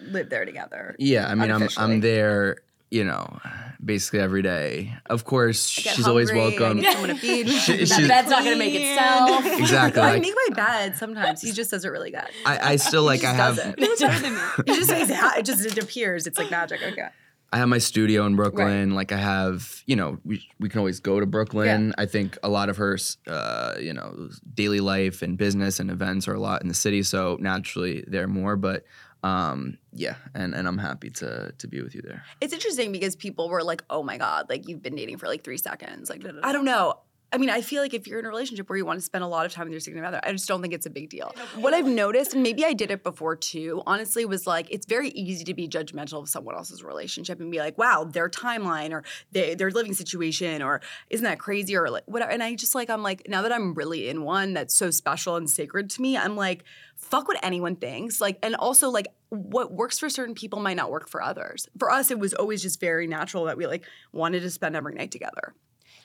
live there together. Yeah, I mean, I'm I'm there, you know, basically every day. Of course, I she's always hungry, I welcome. need someone to feed. (laughs) She- that bed's not gonna make itself. (laughs) Exactly. like, I make my bed sometimes. He just does it really good. I, I still like I have it. He just says it just it appears. It's like magic. Okay. I have my studio in Brooklyn. Like I have, you know, we we can always go to Brooklyn. I think a lot of her, uh, you know, daily life and business and events are a lot in the city, so naturally they're more. But um, yeah, and and I'm happy to to be with you there. It's interesting because people were like, "Oh my god, like you've been dating for like three seconds." Like, I don't know. I mean, I feel like if you're in a relationship where you want to spend a lot of time with your significant other, I just don't think it's a big deal. What I've noticed, and maybe I did it before too, honestly, was like it's very easy to be judgmental of someone else's relationship and be like, "Wow, their timeline or they, their living situation or isn't that crazy or like whatever." And I just like I'm like now that I'm really in one that's so special and sacred to me, I'm like, fuck what anyone thinks. Like, and also like what works for certain people might not work for others. For us, it was always just very natural that we like wanted to spend every night together.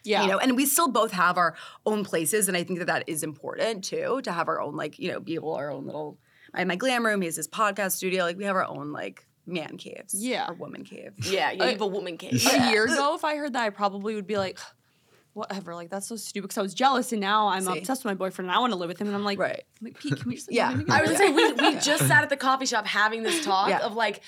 Yeah. You know, and we still both have our own places, and I think that that is important too to have our own like you know be able our own little. I have my glam room. He has his podcast studio. Like we have our own like man caves. Yeah. or woman cave. Yeah, you uh, have a woman cave. a year ago, (laughs) if I heard that, I probably would be like, whatever, like that's so stupid. Because I was jealous, and now I'm See? obsessed with my boyfriend, and I want to live with him. And I'm like, Right. I'm like, Pete, can we just like, Yeah. I was together?" gonna say we, we (laughs) just sat at the coffee shop having this (laughs) talk Yeah. of like,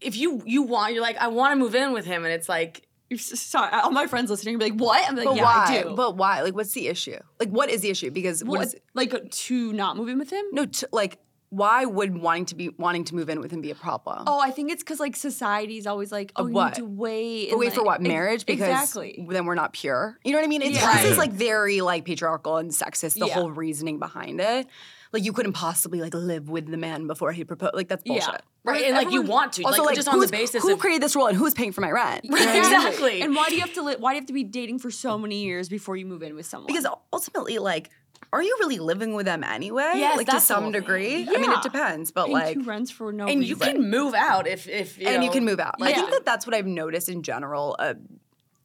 if you you want, you're like, I want to move in with him, and it's like, You're s- Sorry, all my friends listening are be like, "What?" I'm like, But "Yeah, why? I do." But why? Like, what's the issue? Like, what is the issue? Because what What, is like to not move in with him? no? T- like, why would wanting to be wanting to move in with him be a problem? Oh, I think it's because like society's always like, oh, Of you what? need to wait. But and, wait for what? Marriage? Because exactly. then we're not pure. You know what I mean? It's Yeah. this is like very like patriarchal and sexist. The Yeah. whole reasoning behind it. Like you couldn't possibly like live with the man before he proposed. Like that's Yeah. bullshit. right, and like you want to, Also, like, like, just on the basis who of created this rule and who's paying for my rent? You know what I mean? exactly. And why do you have to li- why do you have to be dating for so many years before you move in with someone? Because ultimately, like, are you really living with them anyway? Yes, like to some degree. I mean, it depends, but like, two rents for no and reason. you can move out if if you and you can move out. I think that that's what I've noticed in general, uh,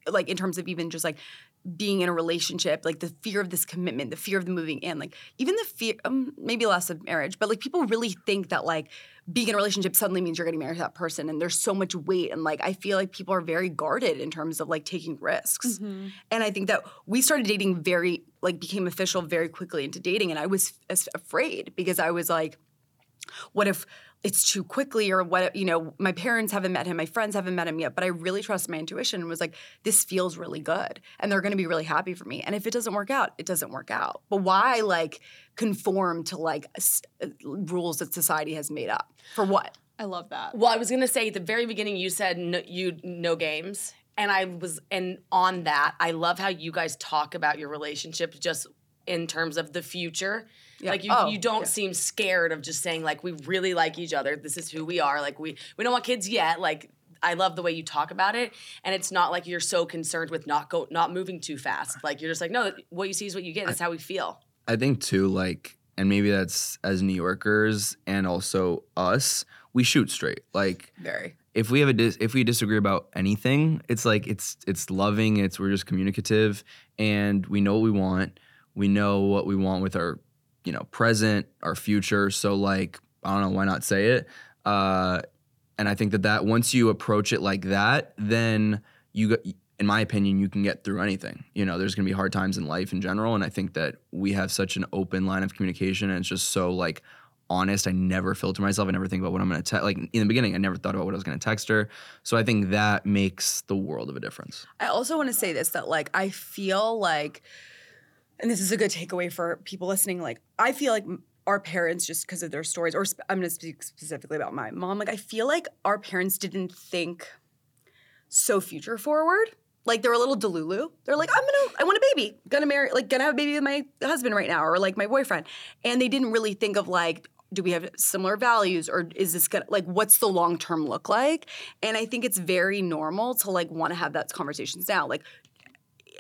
like in terms of even just like being in a relationship, like the fear of this commitment, the fear of the moving in, like even the fear, um, maybe less of marriage, but like people really think that like being in a relationship suddenly means you're getting married to that person, and there's so much weight, and like I feel like people are very guarded in terms of like taking risks, Mm-hmm. and I think that we started dating very like became official very quickly into dating, and I was as- afraid because I was like what if it's too quickly or what you know my parents haven't met him my friends haven't met him yet but i really trust my intuition and was like this feels really good and they're going to be really happy for me and if it doesn't work out it doesn't work out. But why like conform to like s- uh, rules that society has made up? For what? I love that. Well, I was gonna say at the very beginning you said no, you no games, and I was and on that I love how you guys talk about your relationship just in terms of the future. Yeah. Like you, Oh, you don't yeah. seem scared of just saying like we really like each other. This is who we are. Like we we don't want kids yet. Like I love the way you talk about it, and it's not like you're so concerned with not go not moving too fast. Like you're just like no, what you see is what you get. That's how we feel. I think too, like, and maybe that's as New Yorkers and also us, we shoot straight. Like, very if we have a dis- if we disagree about anything, it's like it's it's loving. It's we're just communicative, and we know what we want. We know what we want with our, you know, present, our future. So like, I don't know why not say it. Uh, and I think that that once you approach it like that, then you got. In my opinion, you can get through anything. You know, there's gonna be hard times in life in general, and I think that we have such an open line of communication, and it's just so like honest. I never filter myself. I never think about what I'm going to text. Like in the beginning, I never thought about what I was going to text her. So I think that makes the world of a difference. I also want to say this that like I feel like, and this is a good takeaway for people listening. Like I feel like our parents, just because of their stories, or sp- I'm going to speak specifically about my mom. Like I feel like our parents didn't think so future forward. Like they're a little delulu. They're like, I'm gonna, I want a baby, gonna marry, like gonna have a baby with my husband right now, or like my boyfriend, and they didn't really think of like, do we have similar values, or is this gonna like, what's the long term look like? And I think it's very normal to like want to have that conversations now, like.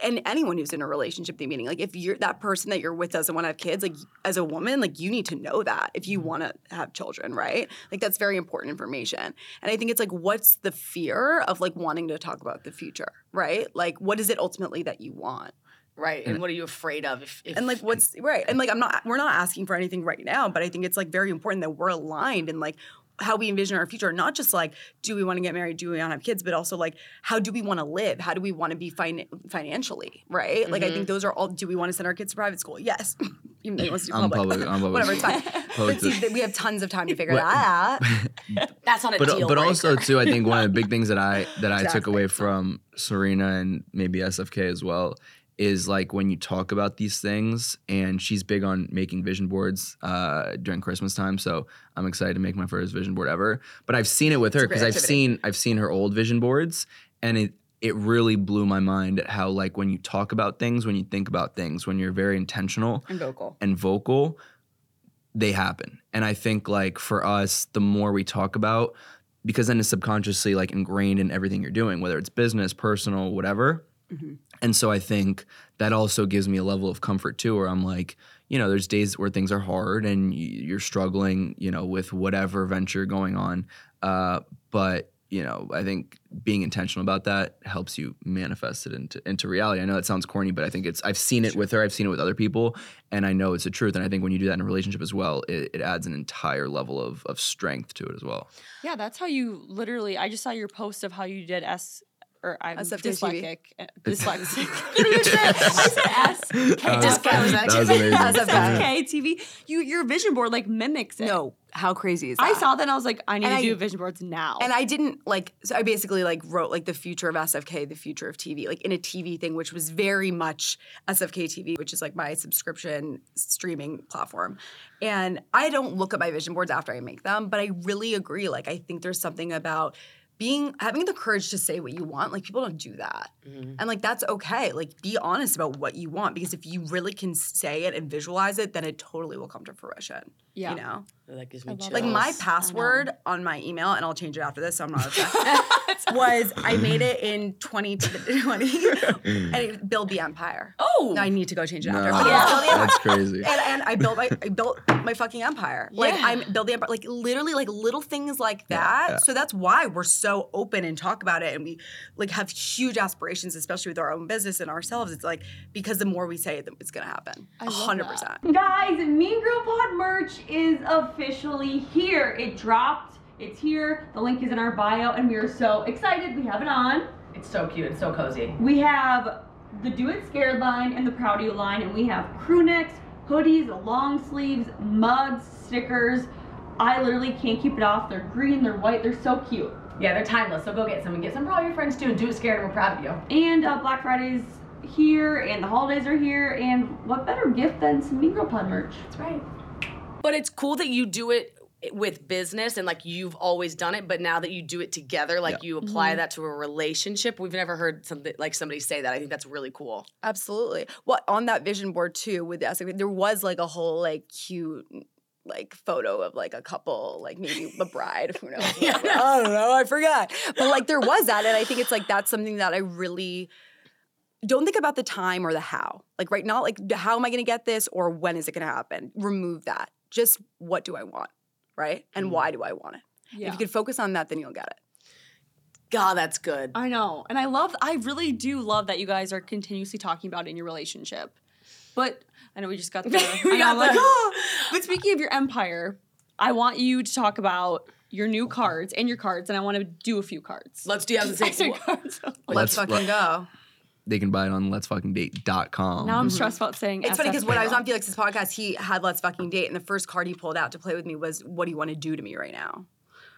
And anyone who's in a relationship, they meaning like if you're that person that you're with doesn't want to have kids, like as a woman, like you need to know that if you mm-hmm. want to have children, right? Like that's very important information. And I think it's like, what's the fear of like wanting to talk about the future, right? Like, what is it ultimately that you want? Right. And what are you afraid of? If, if And like, what's right? And like, I'm not, we're not asking for anything right now, but I think it's like very important that we're aligned and like how we envision our future. Not just like, do we want to get married? Do we want to have kids? But also like, how do we want to live? How do we want to be fin- financially, right? Like, I Mm-hmm. think those are all. Do we want to send our kids to private school? Yes. Even though he wants to do I'm public. public- I'm public Whatever, it's fine. (laughs) But see, we have tons of time to figure that out. (laughs) that's not a But deal but also too, I think one of the big (laughs) things that I that I took away from Serena and maybe SFK as well is like when you talk about these things and she's big on making vision boards uh, during Christmas time. So I'm excited to make my first vision board ever. But I've seen it with her because I've seen I've seen her old vision boards and it it really blew my mind at how like when you talk about things, when you think about things, when you're very intentional And vocal. and vocal, they happen. And I think like for us, the more we talk about, because then it's subconsciously like ingrained in everything you're doing, whether it's business, personal, whatever. And so I think that also gives me a level of comfort too, where I'm like, you know, there's days where things are hard and you're struggling, you know, with whatever venture going on. Uh, but you know, I think being intentional about that helps you manifest it into into reality. I know that sounds corny, but I think it's I've seen it with her, I've seen it with other people, and I know it's the truth. And I think when you do that in a relationship as well, it, it adds an entire level of of strength to it as well. Yeah, that's how you literally. I just saw your post of how you did S. Or I'm SFK dyslexic. uh, (laughs) Dyslexic. (laughs) I said S. (laughs) K. Just That was amazing. SFK TV. You your vision board like mimics it. No, how crazy is that? I saw that and I was like, I need And to I- do vision boards now. And I didn't like. So I basically like wrote like the future of SFK, the future of TV, like in a TV thing, which was very much SFK TV, which is like my subscription streaming platform. And I don't look at my vision boards after I make them, but I really agree. Like I think there's something about being having the courage to say what you want. Like people don't do that, mm-hmm. and like that's okay. Like be honest about what you want because if you really can say it and visualize it, then it totally will come to fruition. Yeah. you know. That gives me love chills. Like my password on my email, and I'll change it after this, so I'm not obsessed, (laughs) was I made it in 2020 and it, build the empire. Oh. I need to go change it No, after. But yeah, build the empire. that's crazy. And, and I built my I built my fucking empire. Like I'm build the empire. Like literally like little things like that. yeah. So that's why we're so open and talk about it and we like have huge aspirations, especially with our own business and ourselves. It's like because the more we say it, it's gonna happen. A hundred percent. Guys, Mean Girl Pod merch is officially here. It dropped. It's here. The link is in our bio, and we are so excited. We have it on. It's so cute. It's so cozy. We have the Do It Scared line and the Proud of You line, and we have crew necks, hoodies, long sleeves, mugs, stickers. I literally can't keep it off. They're green, they're white, they're so cute. Yeah, they're timeless. So go get some and get some for all your friends too. And do it scared, and we're proud of you. And uh, Black Friday's here, and the holidays are here, and what better gift than some Mean Girl Pod merch? That's right. But it's cool that you do it with business and like you've always done it, but now that you do it together, like you apply mm-hmm. that to a relationship. We've never heard something like somebody say that. I think that's really cool. Absolutely. Well, on that vision board too, with the SFK, there was like a whole like cute like photo of like a couple, like maybe a bride, who knows? (laughs) I don't know, I forgot. But like there was that, and I think it's like that's something that I really don't think about the time or the how. Like right now, like how am I going to get this or when is it going to happen? Remove that. Just what do I want, right? And why do I want it? Yeah. If you can focus on that, then you'll get it. God, that's good. I know. And I love, I really do love that you guys are continuously talking about it in your relationship. But I know we just got (laughs) the, We I got I'm like, the- (gasps) "Oh." But speaking of your empire, I want you to talk about your new cards and your cards, and I want to do a few cards. Let's do. (laughs) I was gonna say, Extra cards. Let's, Let's- fucking let- go. They can buy it on let's fucking letsfuckingdate.com. now I'm mm-hmm. stressed about saying It's funny because when I was on Felix's podcast, he had Let's Fucking Date, and the first card he pulled out to play with me was, What do you want to do to me right now?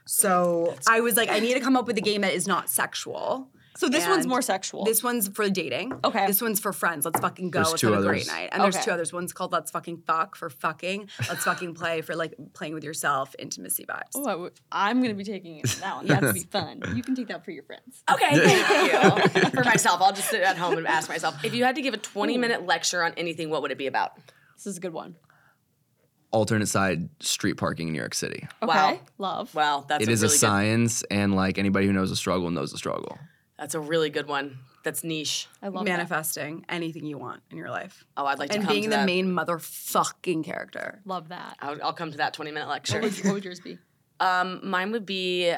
So I was like, I need to come up with a game that is not sexual. So this one's more sexual. This one's for dating. Okay. This one's for friends. Let's fucking go. There's Let's two have a great night. And there's two others. One's called Let's Fucking Fuck for fucking. Let's fucking play for like playing with yourself, intimacy vibes. Oh, I w- I'm going to be taking it that one. That's be fun. You can take that for your friends. okay, (laughs) thank you. For myself, I'll just sit at home and ask myself if you had to give a 20 minute lecture on anything, what would it be about? This is a good one. Alternate side street parking in New York City. Okay. Wow. Love. Well, that's It a is really a good, science, and like anybody who knows the struggle knows the struggle. That's a really good one. That's niche. I love that. Manifesting anything you want in your life. Oh, I'd like to And being to the that. main motherfucking character. Love that. I'll, I'll come to that 20 minute lecture. What would, what would yours be? Um, mine would be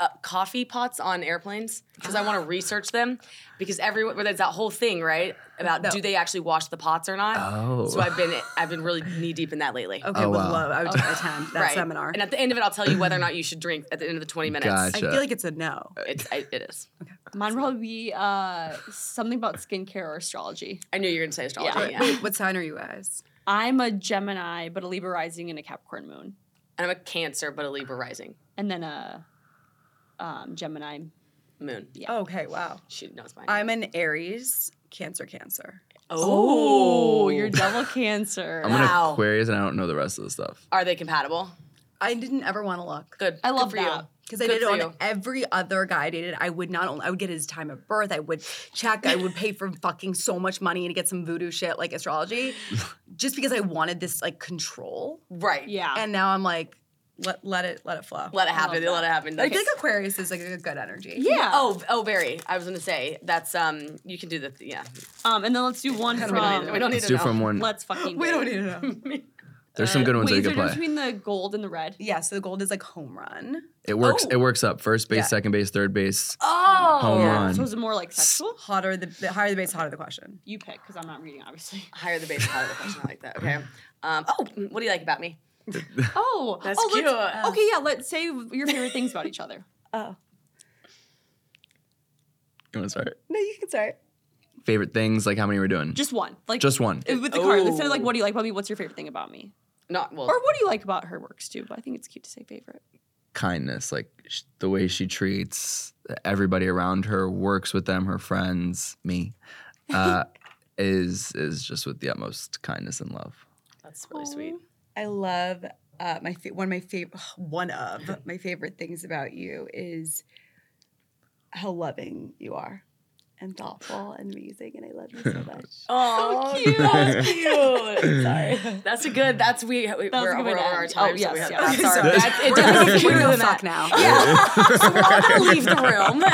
uh, coffee pots on airplanes because I want to (gasps) research them because everyone where there's that whole thing right about No. do they actually wash the pots or not. Oh. So I've been I've been really knee deep in that lately. Okay, Oh, would wow. love. I would attend (laughs) that right. seminar. And at the end of it, I'll tell you whether or not you should drink at the end of the 20 minutes. I feel like it's a no. It's, I, it is. Mine would probably be uh, something about skincare or astrology. I knew you were going to say astrology. Yeah. Yeah. Wait, what sign are you guys? I'm a Gemini, but a Libra rising and a Capricorn moon. And I'm a Cancer, but a Libra rising And then a um, Gemini. moon. Yeah. Okay, wow. She knows mine. I'm an Aries, Cancer, Cancer. Oh, you're double Cancer. I'm Wow. an Aquarius, and I don't know the rest of the stuff. Are they compatible? I didn't ever want to look. Good. I love Good for that. you. Because I Good did it for on you. every other guy I dated. I would not only I would get his time of birth. I would check. I would pay for fucking so much money to get some voodoo shit like astrology, (laughs) just because I wanted this like control. Right. Yeah. And now I'm like, let let it let it flow. Let it happen. Let it happen. I Okay. feel like Aquarius is like a good energy. yeah. Oh, oh, very. I was gonna say that's um. You can do the yeah. Um, and then let's do one We don't need, from we don't need Let's to do know. from one. Let's fucking We don't need to know. (laughs) There's some good ones Wait, that is you there could a play. between the gold and the red? Yeah, so the gold is like home run. It works. Oh. It works up first base, Yeah. second base, third base. Oh, Home run. So is it more like sexual? Hotter the, the higher the base, hotter the question. You pick because I'm not reading, obviously. higher the base, higher the question. I like that. Okay. (laughs) Um, oh, what do you like about me? (laughs) Oh, That's oh, let's- cute. Okay, yeah. Let's say your favorite things about each other. (laughs) Oh. You want to start? No, you can start. Favorite things, like how many we're doing? Just one, like Just one. uh, with the card. Instead of like, Oh. what do you like about me? What's your favorite thing about me? Not well. Or what do you like about her works too? But I think it's cute to say favorite. Kindness, like sh- the way she treats everybody around her, works with them, her friends, me, uh, (laughs) is is just with the utmost kindness and love. That's really sweet. I love uh, my fa- one of my favorite (sighs) one of (laughs) my favorite things about you is how loving you are and thoughtful and amazing, and I love you so (laughs) much. Oh, so cute. That's cute. Sorry. (laughs) That's a good. That's we. we was we're, a good we're way over our time. Oh, so we yes, have, yes. That's. Sorry. That's, it We're doesn't gonna get cuter than fuck that. now. Yeah. so we're all gonna leave the room.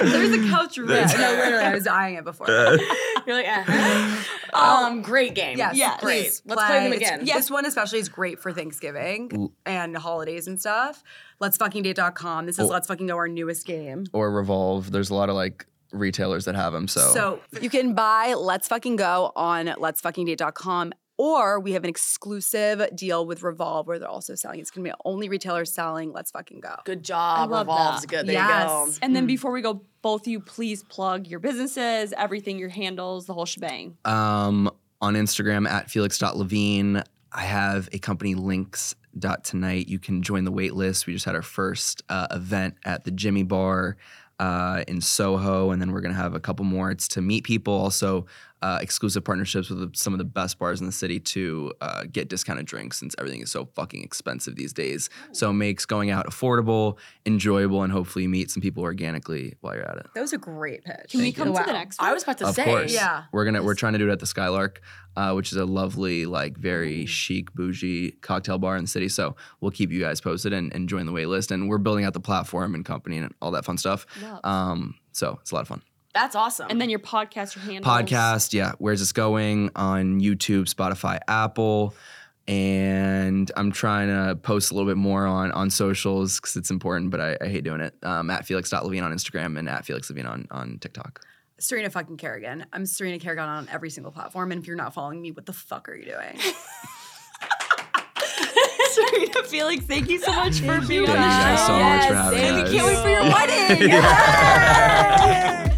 There's a couch room. Yeah, no, literally, I was eyeing it before. You're like, uh-huh. Um, great game. Yes, Yes. great. please Let's play them It's- again. This one especially is great for Thanksgiving and holidays and stuff. Let's fucking date.com. This is Oh. Let's fucking go our newest game. Or Revolve. There's a lot of like retailers that have them. So, So you can buy Let's Fucking Go on Let's Fucking Date.com. Or we have an exclusive deal with Revolve where they're also selling. It's gonna be only retailers selling Let's Fucking Go. Good job. love Revolves that. good. There you go. Yes. And then before we go, both of you please plug your businesses, everything, your handles, the whole shebang. um, on Instagram at felix.levine, I have a company links dot tonight. You can join the wait list. We just had our first uh, event at the Jimmy Bar uh, in Soho, and then we're going to have a couple more. It's to meet people, also uh, exclusive partnerships with some of the best bars in the city to uh, get discounted drinks since everything is so fucking expensive these days. So it makes going out affordable, enjoyable, and hopefully you meet some people organically while you're at it. That was a great pitch. Can we Thank come you. to the next one? I was about to Of say. course. Yeah. We're gonna we're trying to do it at the Skylark, uh, which is a lovely, like very chic, bougie cocktail bar in the city. So we'll keep you guys posted and, and join the wait list. And we're building out the platform and company and all that fun stuff. Love. Um, so it's a lot of fun. That's awesome. and then your podcast, your handles. Podcast, yeah. Where's this going on YouTube, Spotify, Apple? And I'm trying to post a little bit more on on socials because it's important, but I, I hate doing it. Um, at Felix.Levine on Instagram and at Felix Levine on, on TikTok. Serena fucking Kerrigan. I'm Serena Kerrigan on every single platform. And if you're not following me, what the fuck are you doing? (laughs) Serena Felix, thank you so much for being on the show. Thank you guys so much for having thank us. you. Can't wait for your (laughs) wedding. (laughs)